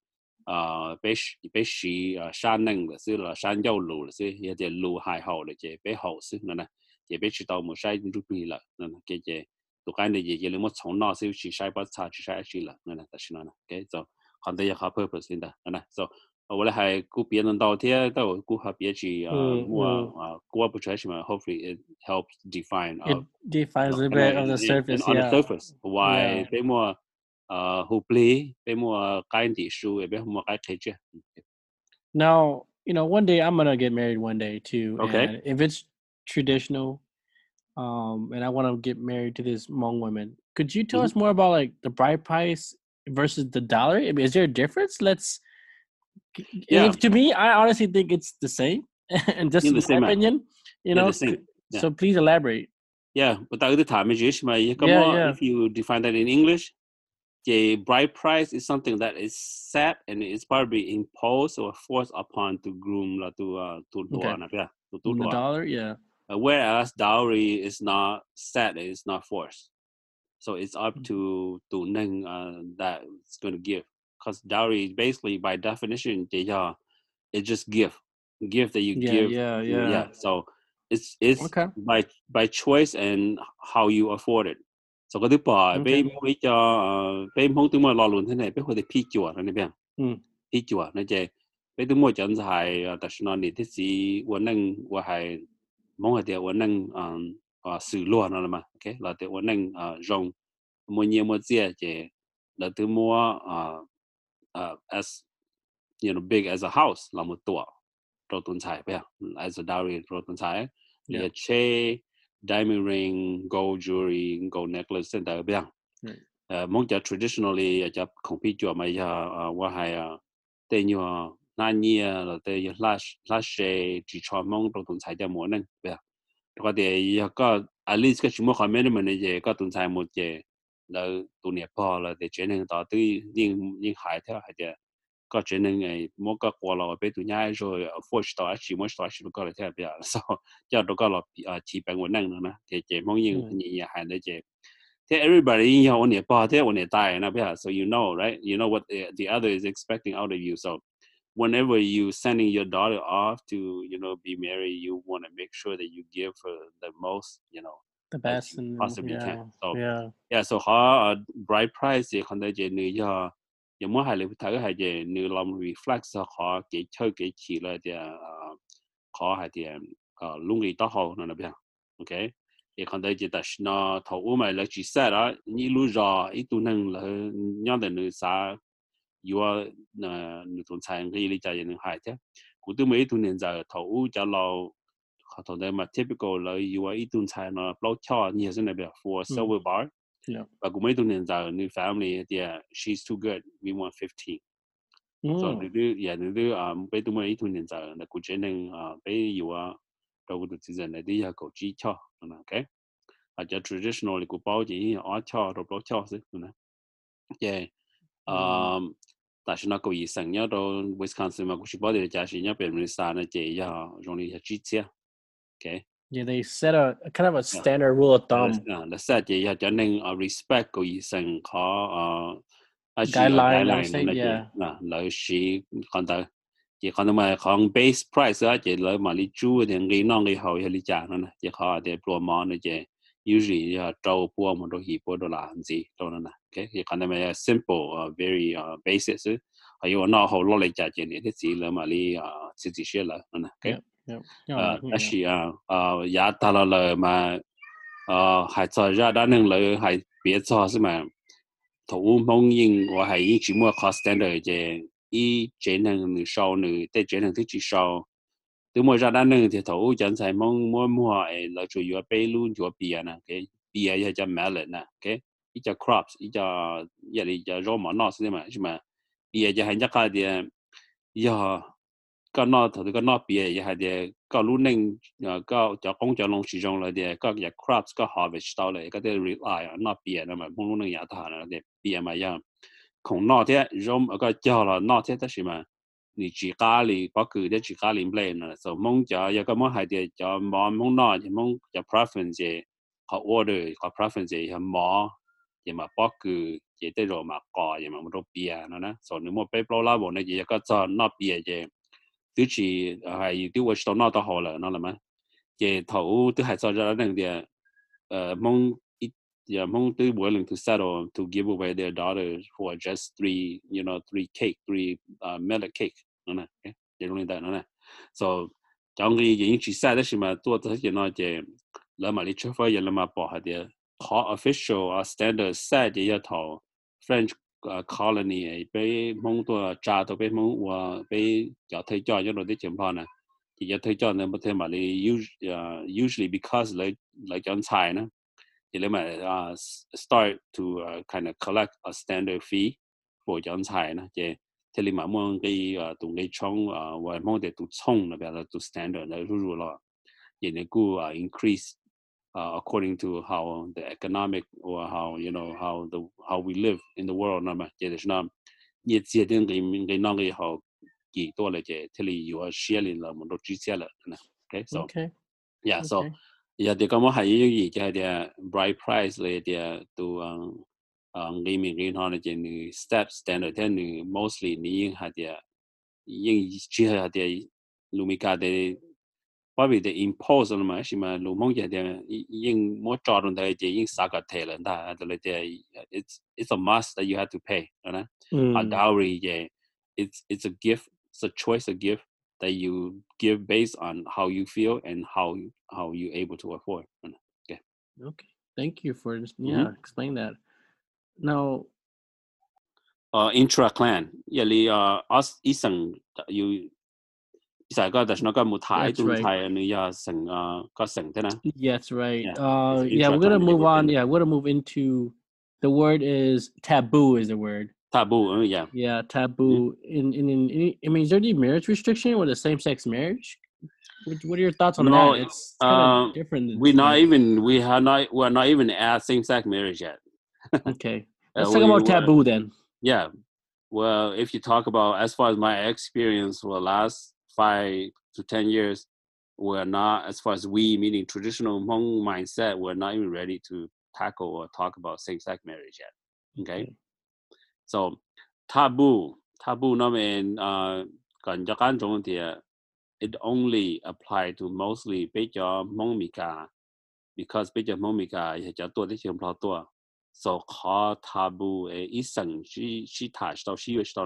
Speaker 2: à bé bé sĩ ờ, shan năng là sư là shan giao lù là sư hiện giờ lù hài hậu là vậy bé hậu sư nó nè. Vậy bé chỉ tao một sai rút đi là nó cái vậy tụi cái này vậy là một sống nó sư chỉ sai bắt sai chỉ sai chỉ là nó nè tất nhiên là cái so còn đây là purpose hiện đó nè, so 我哋系估别人到啲都估下别字啊，我啊估不出嚟嘛。Hopefully it helps define.
Speaker 1: It defines a bit of the surface.
Speaker 2: On the surface, why 俾我啊 who play 俾我解啲书，俾我解睇住。
Speaker 1: Now you know one day I'm gonna get married one day too.
Speaker 2: Okay.
Speaker 1: And if it's traditional, um, and I want to get married to this Hmong woman, could you tell
Speaker 2: Mhm.
Speaker 1: us more about like the bride price versus the dollar? I mean, is there a difference? Let's.
Speaker 2: yeah.
Speaker 1: If, to me, I honestly think it's the same, and just in my opinion, you know.
Speaker 2: Yeah.
Speaker 1: So please elaborate.
Speaker 2: Yeah, that the time my
Speaker 1: Yeah,
Speaker 2: if you define that in English, the bride price is something that is set and it's probably imposed or forced upon to groom la to uh to
Speaker 1: Okay.
Speaker 2: yeah to
Speaker 1: And the dollar, yeah.
Speaker 2: Uh, whereas dowry is not set, it's not forced. So it's up
Speaker 1: Mhm.
Speaker 2: to to Neng uh, that it's going to give. because dowry basically by definition deja it's just gift gift that you
Speaker 1: yeah,
Speaker 2: give
Speaker 1: yeah
Speaker 2: yeah.
Speaker 1: yeah
Speaker 2: so it's it's
Speaker 1: okay.
Speaker 2: by by choice and how you afford it. So cái thứ ba, bây mới cho bé không tưởng mà lo luôn thế này bây hồi thì phi chùa nó này
Speaker 1: bé
Speaker 2: phi chùa nó chơi bây tưởng mua chọn giải tại sao nó thế gì vấn năng và hay mong hay thì vấn năng sử luôn nó là mà ok? Là thì vấn năng dùng, ờ, mua nhiều mua dễ chơi là thứ mua ờ, uh, as you know big as a house là một tòa rồi tuần trái bây as a dowry rồi tuần
Speaker 1: trái
Speaker 2: là che diamond ring gold jewelry gold necklace sen tại bây giờ mong cha traditionally cha không biết cho mấy giờ qua hay tên như na nhi là tên như lash lash chỉ cho mong rồi tuần trái cho muốn nên bây giờ có thể có at least cái chúng mình comment mình này cái tuần trái một cái 了多年跑了，在这能到对人人海条还的，搞这能哎，莫搞过了，别多年说或许到是莫到是搞了特别，所以要多搞了啊，基本我能了呢，在这某人人也还在这。that everybody in so you know right? You know what the, the other is expecting out of you. So whenever you sending your daughter off to you know be married you want to make sure that you give her the most you know
Speaker 1: the best and
Speaker 2: possibly
Speaker 1: yeah,
Speaker 2: can. So
Speaker 1: yeah,
Speaker 2: yeah. So họ uh, bright price thì còn đây nữ giờ giờ mỗi hai lần thấy hai giờ nữ làm reflex họ kỹ chơi kỹ chỉ là thì ờ, họ hai thì ờ, ờ, luôn cái đó họ nó là biết ok thì còn đây chỉ ta nó thầu u mày là chỉ sai đó như lúc giờ ít tu năng là nhau để nữ sa yêu nữ tuần sai cái lý giải nữ hai chứ cũng từ mấy tu nên giờ thầu u cho lâu 就头屋就落头哋咪 typical 嚟有啊一度菜呢捞巧你系那边 for silver bar
Speaker 1: Yeah.
Speaker 2: but kung may tunin sa new family, yeah, she's too good. We want 15. So,
Speaker 1: Mm.
Speaker 2: nito, yeah, nito, um, bay tumay tunin sa na kuchening, uh, bay yuwa, daw ko tizan na di ya ko chi cha, na, okay? At ya traditional ko bao ji, a cha, ro bao cha si, na. Yeah. Um, ta shi na ko yi sang ya do Wisconsin ma ku shi bao de ja shi ya pe mi sa na je ya, rong li ya chi chia. Okay.
Speaker 1: Yeah, they set a, a kind of a
Speaker 2: Yeah.
Speaker 1: standard rule of thumb.
Speaker 2: à là sao chị ya cho nên uh, respect của ý sinh có uh, chỉ
Speaker 1: Guideline,
Speaker 2: là
Speaker 1: yeah.
Speaker 2: chị là lợi sĩ còn tới chỉ còn mà còn base price á chị lợi mà lý chú thì nghĩ non nghĩ hậu hay lý trả nó nè chỉ có để pro món này chị usually uh, trâu bua một đôi hì bua đôi là gì đâu nè okay thì còn là simple uh, very uh, basic chứ hay có nó hậu lo lại trả tiền thì gì là mà đi uh, chỉ chỉ là nè okay ờ đó là ờ giá ta là là mà ờ hay cho ra đã nên là hay biết cho chứ mà. Thủ mong yên và hay chỉ mua cost standard chứ ý chế năng nữ sau nữ để chế năng thứ chỉ sau. Từ mỗi ra đan nâng thì thấu chân sai mong mua mua ấy là chủ yếu bay luôn chủ bia nè cái bia ya cho melon nè cái ít cho crops ít cho ya đi cho rau mà nó xem mà chứ mà bia cho hành chắc cái đi ya cái nó thấu cái nó bia ya hay đi cái lúc nâng cái cho công cho long sử dụng là đi cái ya crops cái harvest 到了cái đấy rely on 那 bia 那么梦路能呀它那的 bia 嘛样空那天 rau 个叫了那天但是嘛。你自家里把佢啲自家里 blend 啦，就蒙就有个蒙系啲就冇蒙嗱，就蒙就 preference 嘅，个 order 个 preference 系冇，又嘛把佢嘢啲肉嘛个，又嘛冇到边啊，嗱，所以你冇俾 blow 啦，我呢嘢个就嗱边嘅， tu chỉ là tu vợ tao nó tao họ là nó là mà giờ thầu tu hay sao ra nên thì mong yeah mong tu buổi lần tu settle to give away their daughter for just three you know three cake three uh, milk cake nó nè để luôn đây nó là so trong cái những chỉ sai đó mà tu tu chỉ nói giờ là mà lịch chơi phải là mà bỏ hạt địa họ official or standard sai thì giờ thầu French colony ấy bé mong tua cha tụ bé mong và bé cho thấy cho cho nó để chấm pha nè thì cho thấy cho nên bất thêm mà đi usually usually because like like chọn tài nè thì lấy mà uh, start to uh, kind of collect a standard fee for chọn tài nè chứ thế lấy mà muốn cái tụng cái trong và mong để tụng trong là bây giờ tụng standard là rủ rủ lo vậy nên cứ increase Uh, according to how the economic or how you know how the how we live in the world na yet is not yet yet in the in the ge how ge ho ki to le je te li yu a she li la mo do chi okay so
Speaker 1: okay.
Speaker 2: yeah so yeah de kamo ha ye yi ja de bride price le de to um um ge min ge na je ni step standard ten mostly ni yin ha de yin chi ha de lumika de probably the impose on ma shi ma lu mong ja de yin mo cha ron de de yin sa ka te le da de le de it's it's a must that you have to pay right a dowry yeah it's it's a gift it's a choice a gift that you give based on how you feel and how how you able to afford. Okay.
Speaker 1: Okay. Thank you for just yeah explain that. Now.
Speaker 2: Uh, intra clan, yeah, li uh, us isang you Isaiah does Mutai, and yeah, uh,
Speaker 1: Yes, right. Yeah, uh, yeah we're gonna move on. Yeah, we're gonna move into the word is taboo, is the word.
Speaker 2: Taboo, uh, yeah.
Speaker 1: Yeah, taboo. Mm-hmm. In, in, in, in, I mean, is there any marriage restriction with a same sex marriage? What are your thoughts on no, that? It's kind
Speaker 2: uh, of different. We're not even, we have not, we're not even at same sex marriage yet.
Speaker 1: okay. Uh, Let's uh, talk we, about taboo then.
Speaker 2: Yeah. Well, if you talk about, as far as my experience for the last five to ten years, we're not as far as we meaning traditional Hmong mindset, we're not even ready to tackle or talk about same sex marriage yet. Okay. okay. So taboo, taboo no mean uh còn cho các trong it only apply to mostly bây giờ mong because bây giờ mong mi cả thì cho tôi thì không bao tôi so khó taboo ấy ít sinh chỉ chỉ thả sau chỉ về sau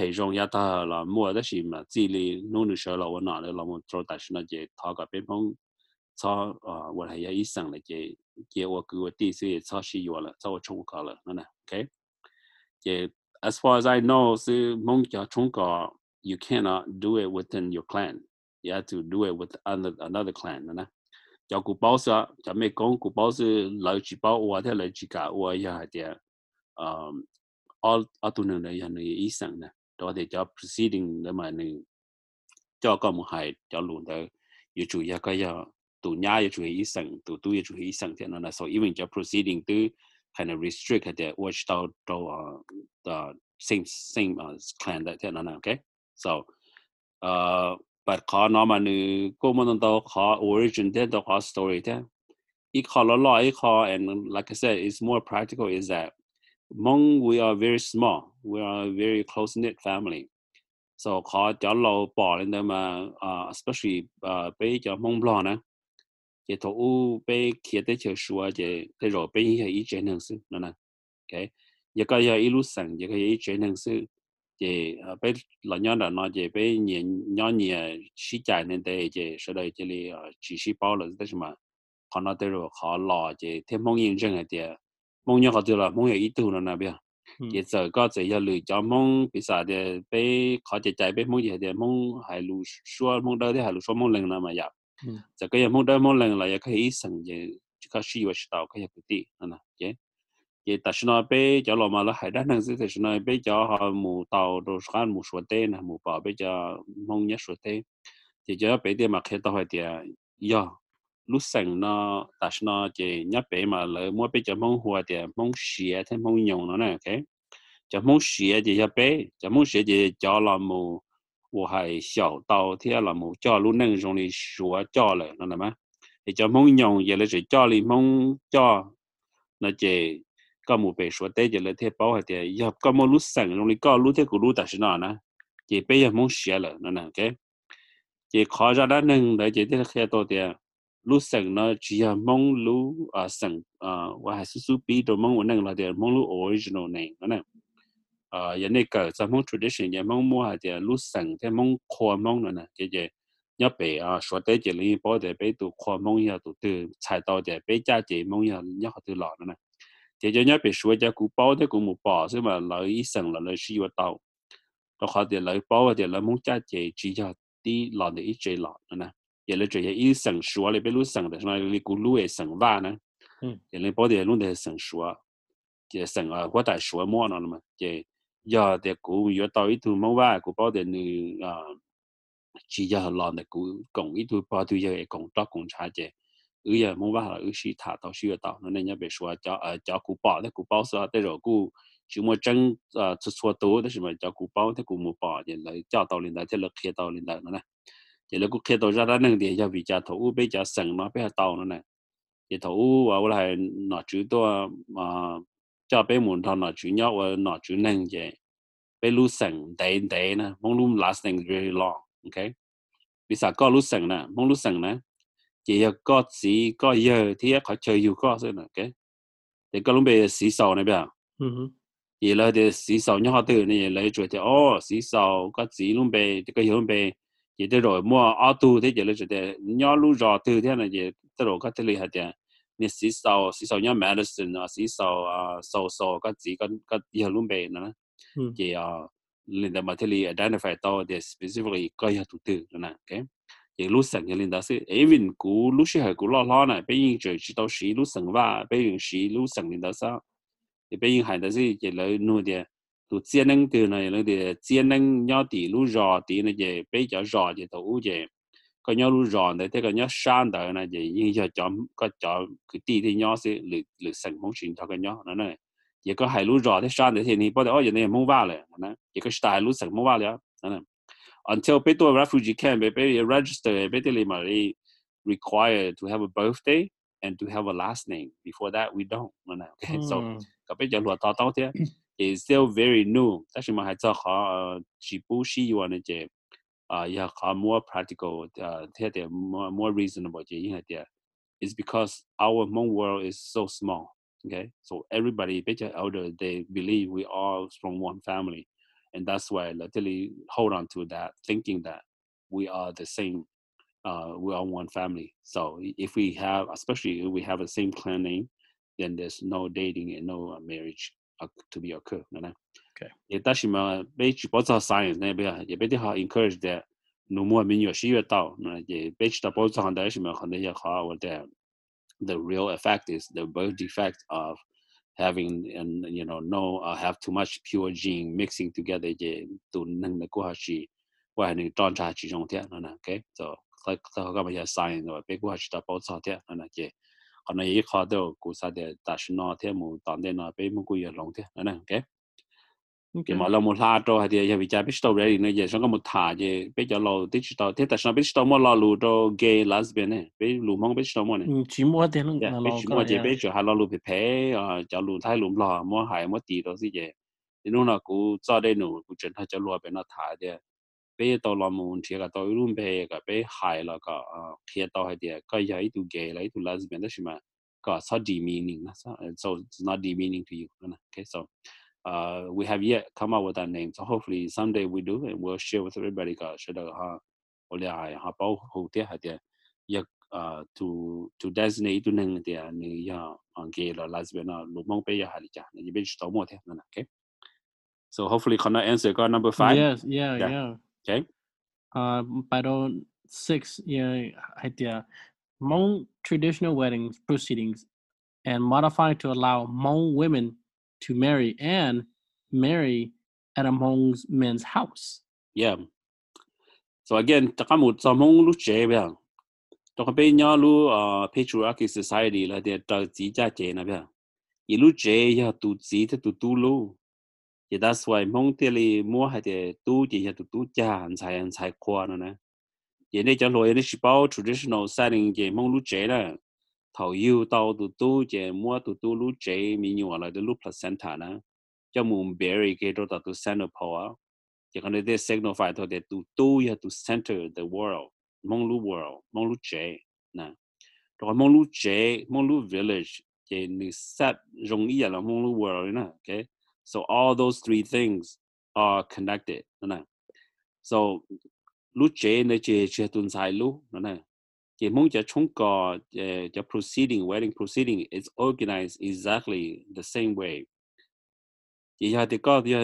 Speaker 2: 係仲有啲係啦，冇啊！啲事咪知你攞嚟收留我，嗱你攞門做大事嗱啲，拖個邊方，炒啊！我係一醫生嚟嘅，嘅我佢哋先炒食藥啦，炒我充卡啦，嗱，OK？嘅，as far as I know，是門叫充卡，you cannot do it within your clan，要 to do it with another another clan，嗱，叫古堡社，叫咩講？古堡社老聚堡，我哋老聚家，我係一隻啊，阿阿度能嚟人嚟醫生啦。Đó thì cho proceeding để mà nên cho có một hai cho luôn đó, yêu chủ ya cái ya tu nhà yêu chủ ý sang, tụ tu yêu chủ ý sang thế nó là so even cho proceeding từ kind of restrict the watch to to the same same ờ, clan that no no okay so ờ, uh but khó nó mà nữ cô mà nó khó origin thế đâu khó story thế. It khó lo lo it khó and like I said it's more practical is that Hmong we are very small. We are a very close knit family. So khó cho lâu bỏ lên đó mà uh, especially ờ, uh, bây giờ Hmong lo nè. Thì thổ u bây kia tới chờ xua thì cái rồi bây giờ ý chế năng sư nó nè ok. giờ cái giờ ý lúc sang giờ cái ý chế năng sư thì bây là nhỏ là nó thì bây nhẹ nhỏ nhẹ xí chạy nên đây thì sau đây thì ờ, là chỉ xí bao là thế mà. Còn nó tới rồi họ lo thì thêm mong yên chân thì mong nhau họ từ là mong ý tu nó nè bây giờ giờ có thể giờ lựa chọn mong bị sao thì bây họ chỉ chạy bây mong gì thì mong hay lu xua mong đâu thì hay lu xua mong lần nào mà nhập giờ cái mong đâu mong lần là giờ cái ý thì chỉ có suy vào đầu cái cái tí nè okay thì ta xin nói bé cho lo mà là hay đa năng thì xin nói bé cho họ mù tàu đồ khăn mù số tên mù bảo bé cho mong nhất số tên thì cho bé đi mà khi tao hay thì ya lúc sáng nó ta nó chỉ nhấp bé mà lỡ mua bé cho mong hoa thì mong xìa thêm mong nhồng nó này, ok? Cho mong xìa thì cho bé cho mong xìa thì cho là mù wo hai xiao dao thì là mù cho luôn nâng trong để xóa cho lại nó là má. Thì cho mong nhồng vậy là chỉ cho li mong cho nó chỉ có một bé xóa té vậy là thế bảo hay thì giờ có một lúc sáng trong đi có lúc thế của lúc ta nó nè. Chỉ bé giờ mong xìa lại nó nè ok? Chỉ khó ra đó nâng để chỉ thế là khi tôi thì lu sang na chia mong lu a sang a wa ha su su pi do mong wa nang la de mong lu original name na a ya ne ka sa mong tradition ya mong mo ha de lu sang de mong kho mong na je je nhớ bé à số tế chỉ lấy bỏ để bé tụ khoa mong ya tụ từ chạy tàu để bé cha chỉ mong ya nhớ từ lọ nữa nè. Chỉ cho nhớ bé số cha cú bảo thế cú một bỏ thế mà lấy sẵn là lấy suy vào tàu đó khó để lấy bảo để lấy mong cha chỉ chỉ cho đi lọ để ít chơi lọ nữa nè. giờ lấy chế ý sinh sửa lấy biết lúc sinh để nói lấy cụ lúc ấy sinh va nè giờ lấy bao thì lúc để sinh sửa giờ sinh à quá đại sửa mua nó mà giờ giờ thì cụ giờ tàu ít thu mua va cụ bao thì nữ à chỉ cho làm để cụ cộng ít thu bao thu giờ cộng đó cộng trả chế 有也冇办法，有时他到需要到，那人家别说叫呃叫古包，那古包是带着古什么真呃吃错多的什么叫古包，那古冇包的来叫到领导，这了开到领导了呢， thì lúc kia tôi ra đó nâng thì cho vì cha thấu bây giờ sừng nó bây giờ tàu nó này thì thấu và là hay nọ chú tôi mà ờ, cho bé muốn thằng nọ chú nhóc và nọ chú nâng vậy bây lúc sừng đầy đầy nè mong lúc last thing very long ok? Vì sao có lúc sừng nè mong lúc sừng nè. Chỉ có gì có giờ thì có chơi nhiều có thế nè ok? Thì có lúc bây giờ xí sầu này bây giờ. Ừ thì là thì xí sầu nhau họ từ này lấy chuột thì ô xí sầu có gì lúc bây thì có hiểu bây chỉ thế rồi mua ô tô thế giờ là chỉ thế nhau lú rò từ thế này chỉ thế rồi các thế này hạt thế nè xí sau xí sau nhau medicine à xí sau à sau sau các gì các các giờ luôn bề nữa chỉ ừ. à linh đàm thế này identify to để specifically coi hạt tư nữa nè cái chỉ lú sẵn cái linh đó sẽ even cú lú sẽ hay cú lo lo này bây giờ chỉ chỉ tao xí lú sẵn và bây giờ xí lú sẵn linh đó sao? Thì bây giờ hay đó sẽ chỉ lấy nuôi thế tu chiến nâng từ này là để chiến nâng nhau tỷ lú rò tỷ này về bây giờ rò thì thủ về có nhau lú rò này thế có nhau san đời này về nhưng giờ chọn có chọn cái tỷ thì nhau sẽ lự lự sành mong sinh cho cái nhau nó này chỉ có hai lú rò thế san để thì thì bây giờ ở giờ này mong này, lại nó chỉ có style lú sành mong va lại nó này until bây tôi refugee camp bây bây register bây thì mà đi required to have a birthday and to have a last name. Before that we don't nó này okay so cái bây giờ luật tao tao thế. is still very new. Actually, my uh jibushi you uh yeah more practical uh more more reasonable It's because our Hmong world is so small. Okay. So everybody better elder they believe we all from one family. And that's why literally hold on to that, thinking that we are the same. Uh, we are one family. So if we have, especially if we have the same clan name, then there's no dating and no uh, marriage to be occur. You? Okay. Ye ta shi ma bei chi science ne be ye be de encourage that no more min yo shi yue dao na ye be chi ta bo za han da shi ma han the real effect is the birth defect of having and you know no uh, have too much pure gene mixing together ye to nang na ko ha shi wa ni zhang cha chi zhong okay so like ta ga science wa be ko ha shi ta bo za tian 可能也考到古啥的，但是那天冇当天那被冇贵人弄的，那那 OK。cái mà lo một la cho hay thì giờ bị cha biết đâu đấy này giờ xong có một thả giờ bây giờ lo tích đâu thế tại sao biết đâu mà lo lù cho gay lesbian này biết lù mong biết đâu mà này
Speaker 1: chỉ mua tiền luôn
Speaker 2: biết chỉ mua giờ biết cho hai lo lù bị phê à cho lù thay lù lo mua hải mua tì đó gì vậy thì nó là cú cho đây nụ cú chuyển thay cho lùa bên nó thả thì bé tàu làm môn thì cả tàu luôn bé cả bé hại là cả khi tàu hay thì cái gì tụ gay lấy tụ lesbian đó chứ mà cả so demeaning so it's not demeaning to you okay so uh, we have yet come up with that name so hopefully someday we do and we'll share with everybody cả sẽ được ha ole ai ha bao hậu tiết hay thì yak to to designate to nang thì ni ya gay là lesbian là lúc mong bé ya hại chả nên biết tàu mua thế okay So hopefully, Connor answer got number five.
Speaker 1: Yes, yeah, yeah. yeah.
Speaker 2: Okay.
Speaker 1: Uh, by six, yeah, idea. Hmong traditional weddings proceedings and modifying to allow Hmong women to marry and marry at a Hmong men's house.
Speaker 2: Yeah. So again, takamut sa Hmong lu che bia. To ka pe nya lu uh patriarchy society la de ta ji ja che na bia. Yi lu che ya tu ji te tu tu lu. chỉ đa số mong tiền li mua hay thì tu chỉ hay tu tu cha ăn xài ăn xài khoa nữa nè. Vậy nên cho lối nên bảo traditional setting chỉ mong lúc chế nè, thầu yêu tàu tu tu chỉ mua tu tu lúc chế mình nhỏ là tu lúc placenta nè. Cho mùng berry cái đó tu center power. Chỉ còn để signal phải thôi để tu tu hay tu center the world mong lúc world mong lúc chế nè. Rồi mong lúc chế mong lúc village chỉ nên sắp giống như là mong lúc world nè okay so, all those three things are connected na so lu chế này chế chế tuần sai lu na cái mong cho chúng có ờ, cho proceeding, wedding proceeding is organized exactly the same way. Chỉ là thì có, thì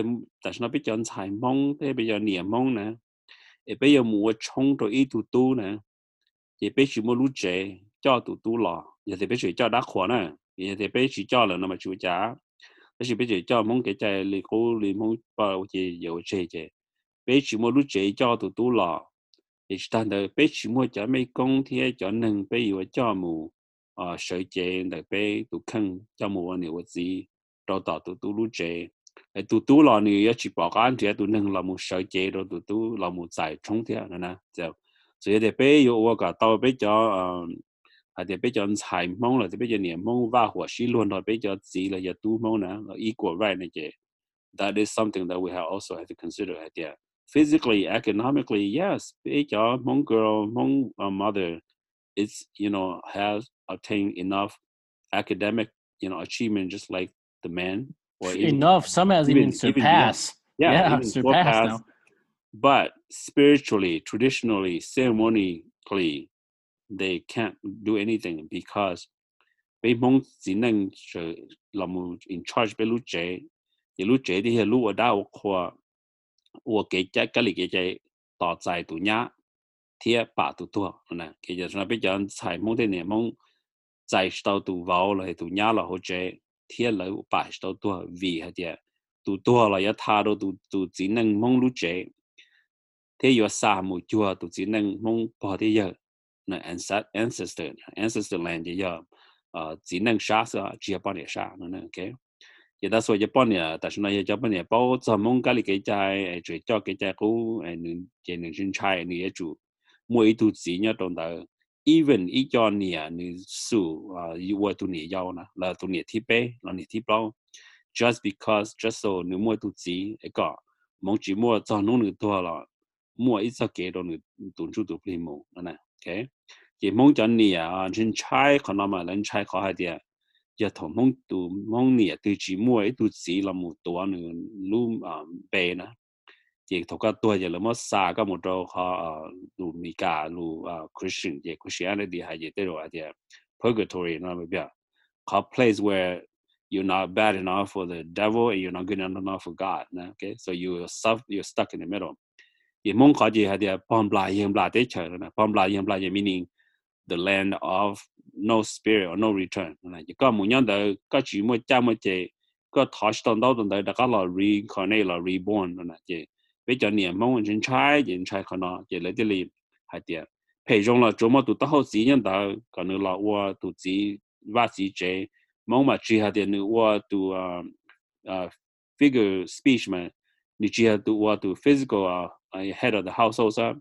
Speaker 2: tại sao biết chọn sai mong thế bây giờ niệm mong nè. Bây giờ mua chung rồi ít tu tu nè. Thì bây giờ mua lúa chế cho tu tu lò. Giờ thì bây giờ cho đá khoa nè. Giờ thì bây giờ cho là nó mà chủ giá bây giờ bây giờ cho mong cái trái lì cố lì mong bao gì dầu chế chế bây giờ mua lúa chế cho tu tu lò thì ta đời bé chỉ mua cho mấy công thì cho nâng bé yêu cho mù à sở chế đời bé tụ khăn cho mù anh yêu gì rồi tạo tụ tụ lú chế tụ tụ là ni chỉ bảo cái thì tụ nâng là mù sở chế rồi tụ tụ là mù giải冲thì nè nè就所以哋bé yêu我cả tao bé cho ờ ada bây giờ xài mong là bây giờ niệm mong và hoặc sĩ luôn rồi bây giờ gì là giờ tu mong nè là equal right này chứ that is something that we have also have to consider at yeah physically economically yes bây giờ mong girl mong uh, mother is you know has obtained enough academic you know achievement just like the man
Speaker 1: or even, enough. Some has even, even surpassed
Speaker 2: yeah, yeah, yeah even surpassed, surpassed but spiritually traditionally ceremonially they can't do anything because bây mong chỉ năng sẽ làm in charge bây lúc trẻ. Thì lúc trẻ thì lúc ở đâu khoa ở cái trái cái lịch cái trái tỏ trái tụ nhá thì bà tụ tua nè, cái giờ chúng bây giờ xài mong thế này mong trái tàu tụ vào là tụ nhá là hỗ trợ thì là bà tàu tua vì hết chứ tụ tua là ya tha đâu tụ tụ chỉ năng mong lúc trẻ. Thế giờ xa một chùa tụ chỉ năng mong bỏ thế giờ. 那 ancestor ancestor land 的要，呃，只能杀是啊，只要帮你杀，那 OK。giờ ta nói Japan nè, ta nói Japan nè, bao giờ mong cái cái trái, chỉ cho cái trái cũ, nên chỉ nên sinh trái này chủ, mỗi tu sĩ nhớ trong đó, even ít cho nè, nên su à, yêu tu nè yêu na, là tu nè thi bê, là nè thi bao, just because just so nếu mỗi tu sĩ, cái mong chỉ mua cho nó nữa thôi là, mua ít sao cái đó nữa tuần chú tu plei mua, nè, okay ye mong chan ni ya jin chai khona ma lan chai kho ha dia ya thong mong tu mong ni tu chi mu ai tu si la mu to an lu be na ye thok ka to ye la mo sa ka mo to kha lu mi ka lu christian ye christianity ha ye te ro ha dia purgatory na me bia ka place where you're not bad enough for the devil and you're not good enough for God. Okay, so you are you're stuck in the middle. ye mong kha ji ha dia pom bla yem bla te cha na pom bla yem bla ye meaning the land of no spirit or no return. Na ye ka mu nyan da ka chi mo cha mo che ka thosh ton dau ton da da ka la reincarnate la reborn. Na ye ve cha ni mong chen chai yin chai ka na ye le de li ha dia pe jong la jo mo tu ta ho si nyan da ka nu la wa tu ji va si che mong ma chi ha dia nu wa tu um uh figure speech man ni chi ha tu wa tu physical uh, head of the household sa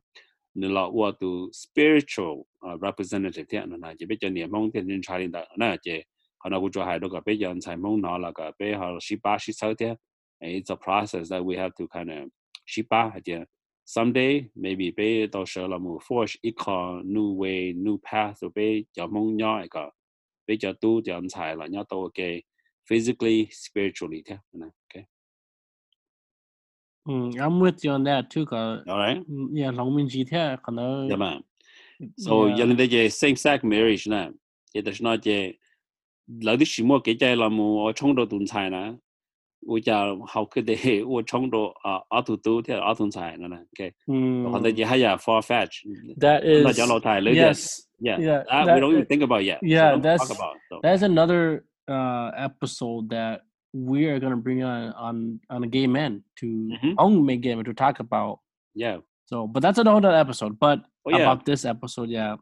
Speaker 2: ni lo wa tu spiritual à, representative thế na chỉ biết cho niệm mong thiên nhiên trai đó na chỉ họ nó cũng cho hai đứa cái bây giờ sai mong nó là cái bây họ shi ba shi sáu thế it's a process that we have to kind of shi ba thế someday, maybe bây đó sẽ là một force, ít có new way, new path, rồi bây giờ mong nhau cái bây giờ tu thì anh sai là nhau tôi cái physically, spiritually thế na okay
Speaker 1: Mm, I'm with you on that too. Cause
Speaker 2: all right
Speaker 1: yeah, 农民几天可能
Speaker 2: yeah man so
Speaker 1: Yeah.
Speaker 2: yang de je same sex marriage na ye da shna je la di shi mo ke ja la mu o chong do dun chai na wo ja how could they wo chong do a a tu tu te a tun chai na na okay
Speaker 1: 嗯
Speaker 2: or the ha ya far fetch
Speaker 1: that
Speaker 2: na
Speaker 1: is
Speaker 2: ja lo tai le
Speaker 1: yes
Speaker 2: yeah
Speaker 1: yeah,
Speaker 2: that,
Speaker 1: that-
Speaker 2: we don't even think about yet So
Speaker 1: yeah,
Speaker 2: don't
Speaker 1: that's-
Speaker 2: talk about so.
Speaker 1: that's another uh episode that we are gonna bring on on on a gay men to
Speaker 2: Mhm.
Speaker 1: on make gay men to talk about.
Speaker 2: yeah
Speaker 1: So, but that's another episode. But
Speaker 2: oh yeah
Speaker 1: about this episode, yeah,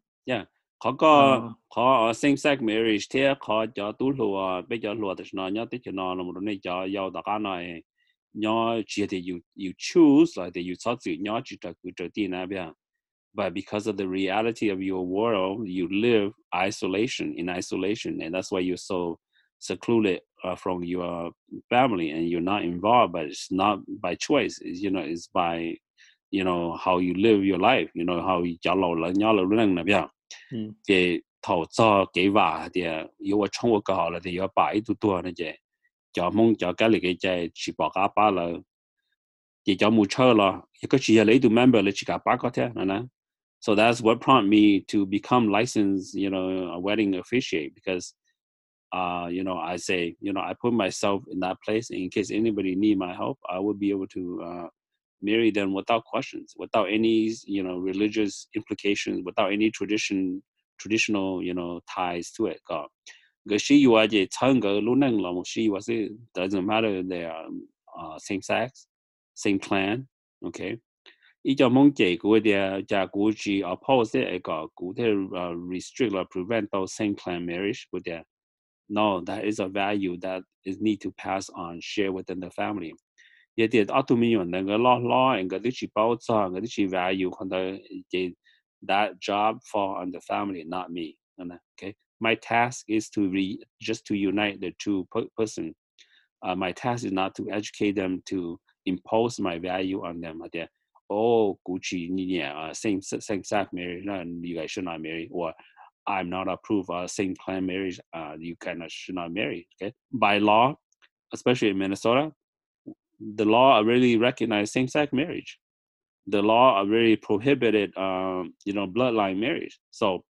Speaker 2: เขาก็
Speaker 1: อ่า
Speaker 2: เขา same sex marriage ที่เขาจะตู้หลัวไปจะหลัวแต่ชนะเนี่ยที่จะนอนมันนี่จะยาวตะกันหน่อยเนี่ยจีที่ you you choose like that you ชอบสิ่งเนี่ยจีจะคือจะดีนะเบีย but because of the reality of your world you live isolation in isolation and that's why you're so secluded uh, from your family and you're not involved but it's not by choice. It's, you know it's by you know how you live your life you know how you lo la nya lo lang na bia ke thao cha ke wa you wa chong ka ha la de ya bai tu tu na je cha so that's what prompted me to become licensed you know a wedding officiate because uh, you know, I say, you know, I put myself in that place in case anybody need my help, I would be able to uh, marry them without questions, without any, you know, religious implications, without any tradition traditional you know ties to it. Go ga shi yuwa je chang ga lu nang la was it doesn't matter they are uh, same sex same clan okay? I ja mong je go de ja gu ji oppose it ga gu de uh, restrict or prevent those same clan marriage with their no, that is a value that is need to pass on, share within the family. Ye did automation then a lot law and got the bow song, got the value on that job fall on the family, not me. Okay. My task is to re just to unite the two person. Uh, my task is not to educate them to impose my value on them. Like, oh, Gucci, yeah, uh, same same sex marriage, you guys should not marry, or I'm not approve of same clan marriage. Uh, you of should not marry. Okay, by law, especially in Minnesota, the law really recognize same sex marriage the law already prohibited um, you know bloodline marriage so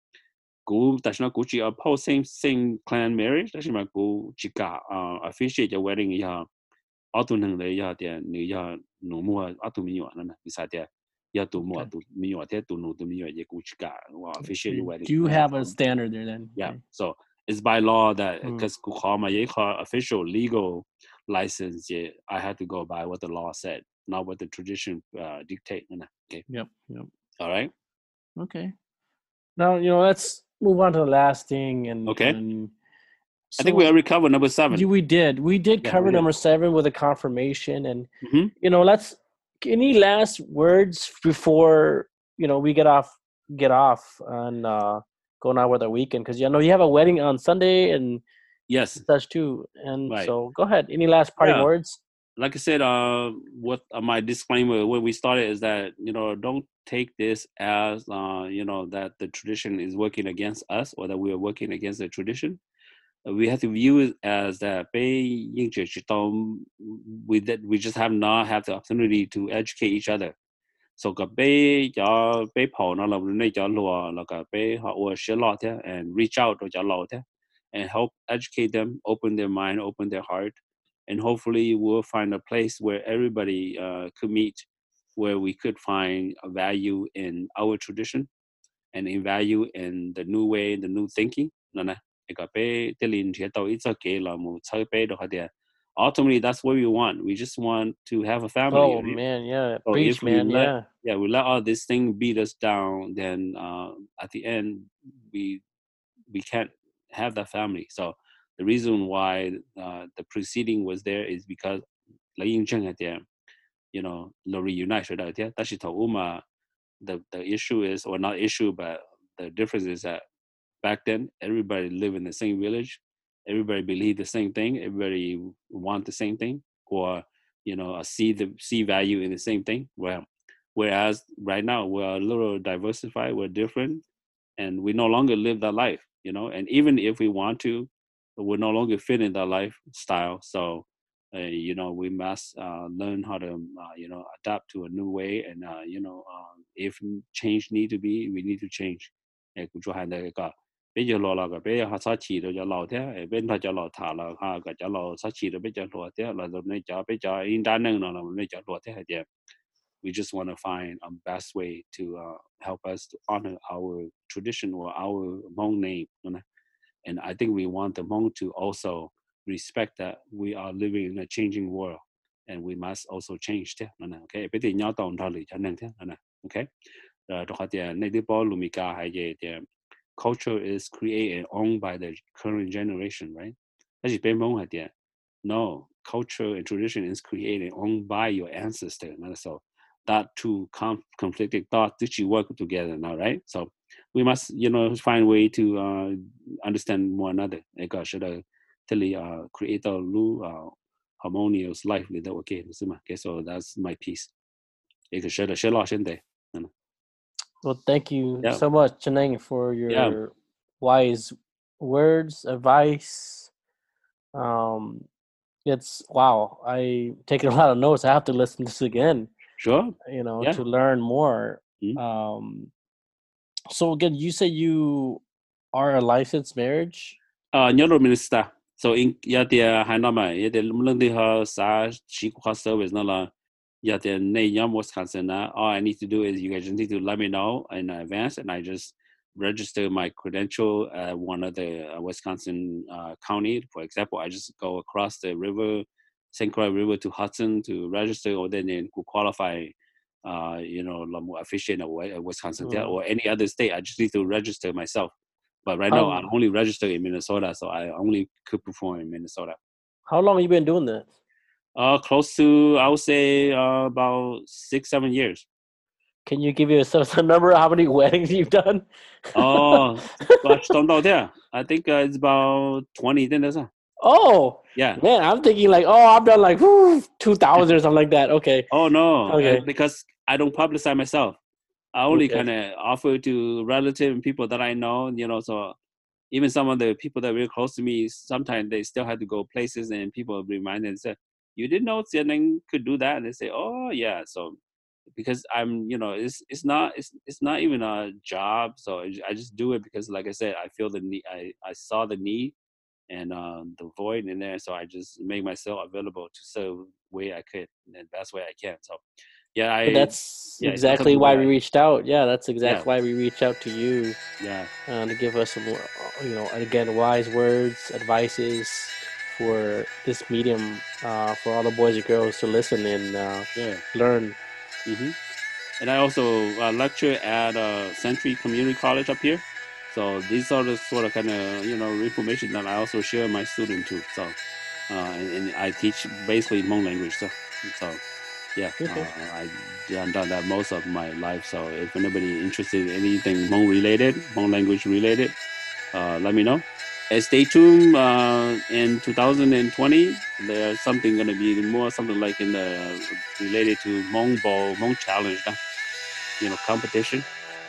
Speaker 2: gu tashna gucci oppose same same clan marriage tashma gu chika uh, officiate your wedding ya atu nang le ya de ni ya no mo atu mi yo na bisa de ya tu mo
Speaker 1: Okay.
Speaker 2: tu mi yo de tu no tu mi yo ye gu chika wa officiate wedding
Speaker 1: do you have a standard there then?
Speaker 2: yeah
Speaker 1: Okay.
Speaker 2: so it's by law that because mm. ye official legal license yeah, i had to go by what the law said not what the tradition uh, dictate okay
Speaker 1: Yep. Yep.
Speaker 2: all right
Speaker 1: Okay. Now you know. Let's move on to the last thing. And
Speaker 2: Okay.
Speaker 1: and
Speaker 2: i think we
Speaker 1: so-
Speaker 2: already covered number seven
Speaker 1: we did. We did
Speaker 2: Yeah,
Speaker 1: cover number seven with a confirmation, and
Speaker 2: Mhm.
Speaker 1: you know, let's any last words before you know we get off get off and uh, going out with our weekend because you know you have a wedding on Sunday and
Speaker 2: yes
Speaker 1: such too. And
Speaker 2: Right.
Speaker 1: so, go ahead. Any last parting
Speaker 2: Yeah.
Speaker 1: words?
Speaker 2: like i said uh what uh, my disclaimer when we started is that you know don't take this as uh you know that the tradition is working against us or that we are working against the tradition we have to view it as that we that we just have not have the opportunity to educate each other. So họ ở share lot thế and reach out cho lot thế and help educate them open their mind open their heart and hopefully we'll find a place where everybody uh, could meet where we could find a value in our tradition and in value in the new way the new thinking it's okay mu do ultimately that's what we want. We just want to have a family
Speaker 1: oh
Speaker 2: right?
Speaker 1: man yeah
Speaker 2: so
Speaker 1: Preach, man
Speaker 2: let,
Speaker 1: yeah.
Speaker 2: yeah we let all this thing beat us down then uh, at the end we we can't have that family. So the reason why uh, the proceeding was there is because like you know lo reunite that's the the issue is or not issue but the difference is that back then everybody live in the same village everybody believe the same thing everybody want the same thing or you know see the see value in the same thing well whereas right now we're a little diversified we're different and we no longer live that life you know and even if we want to we're no longer fit in that lifestyle so uh, you know we must uh, learn how to uh, you know adapt to a new way and uh, you know uh, if change need to be we need to change 诶，佢做系那个， bây giờ lo là cái bây giờ họ sát chỉ rồi cho lo thế bên họ cho lo thả là ha cái cho lo sát chỉ rồi bây giờ lo thế là rồi nên cho bây giờ in đa năng là nên cho lo thế hay thế we just want to find a best way to uh, help us to honor our tradition or our Hmong name you know? and I think we want the Hmong to also respect that we are living in a changing world and we must also change thế you know? okay bây giờ nhau tổng thọ lý cho nên thế okay rồi đó là này đi bỏ lùi cả hay gì thì culture is created and owned by the current generation right đó là bên mong hay thì no culture and tradition is created and owned by your ancestor so that two conflicting thoughts that you work together now right so we must you know find a way to uh, understand one another 那个是的。这里啊，create 到如啊 harmonious life 里头 OK 是吗？OK，so that's my piece。一个学的学老先得，嗯。
Speaker 1: Well, thank you yeah. so much, Chaneng, for your yeah. wise words, advice. Um, it's wow. I taking a lot of notes. I have to listen to this again.
Speaker 2: Sure.
Speaker 1: You know, yeah. to learn more. Mm-hmm. Um, so again, you say you are a licensed marriage.
Speaker 2: Uh, minister. So in dia hai na mai ya dia lung di sa chi service na la dia nei yam Wisconsin all I need to do is you guys just need to let me know in advance and I just register my credential at one of the uh, Wisconsin uh, county. For example, I just go across the river, St. Croix River to Hudson to register or then then qualify uh, you know, more officiate in Wisconsin mm. or any other state. I just need to register myself. But right now, I'm only registered in Minnesota, so I only could perform in Minnesota.
Speaker 1: How long have you been doing that?
Speaker 2: Uh, close to I would say uh, about six, seven years.
Speaker 1: Can you give yourself a number? How many weddings you've done?
Speaker 2: oh, gosh, don't know there. I think uh, it's about twenty. Then.
Speaker 1: Oh.
Speaker 2: Yeah.
Speaker 1: Man, I'm thinking like, oh, I've done like two thousand or something like that. Okay.
Speaker 2: Oh no. Okay. Because I don't publicize myself. I only okay. kind of offer to relative and people that I know, you know, so even some of the people that really close to me, sometimes they still had to go places and people remind and say, you didn't know Xianeng could do that? And they say, oh yeah. So because I'm, you know, it's, it's not, it's, it's not even a job. So I just do it because like I said, I feel the need, I, I saw the need and uh, the void in there. So I just make myself available to serve way I could and the best way I can. So yeah I,
Speaker 1: that's yeah, exactly why we reached out yeah that's exactly yeah. why we reached out to you
Speaker 2: yeah
Speaker 1: uh, to give us some you know again wise words advices for this medium uh, for all the boys and girls to listen and uh,
Speaker 2: yeah.
Speaker 1: learn
Speaker 2: mm-hmm. and i also uh, lecture at uh, century community college up here so these are the sort of kind of you know information that i also share with my students too so uh, and, and, i teach basically Hmong language so so yeah, uh, I've done that most of my life. So if anybody interested in anything Hmong related, Hmong language related, uh, let me know. And stay tuned. Uh, in 2020, there's something going to be more something like in the related to Hmong Bowl, Hmong Challenge, you know, competition.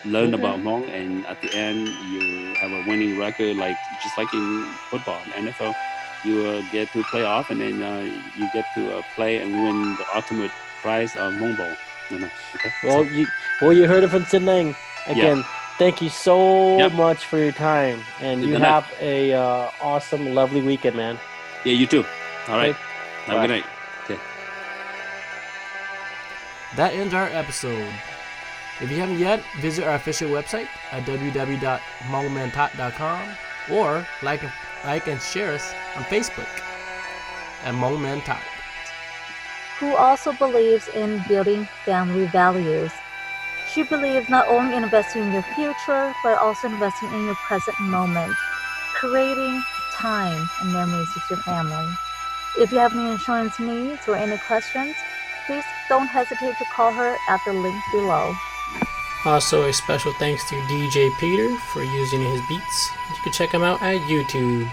Speaker 2: Learn mm-hmm. about Hmong, and at the end, you have a winning record, like just like in football, NFL. You uh, get to play off, and then uh, you get to uh, play and win the ultimate prize of Hmong Bowl.
Speaker 1: Okay. Well, you well you heard it from Sineng again. Yeah. Thank you so yep. much for your time, and you have a uh, awesome, lovely weekend, man.
Speaker 2: Yeah, you too. All right. Okay. Have Bye. a good night. Okay.
Speaker 1: That ends our episode. If you haven't yet, visit our official website at www.hmongmentalk.com or like, like and share us on Facebook at Hmong
Speaker 3: who also believes in building family values. She believes not only in investing in your future, but also investing in your present moment. creating time and memories with your family. If you have any insurance needs or any questions, please don't hesitate to call her at the link below.
Speaker 1: Also, a special thanks to DJ Peter for using his beats. You can check him out at YouTube.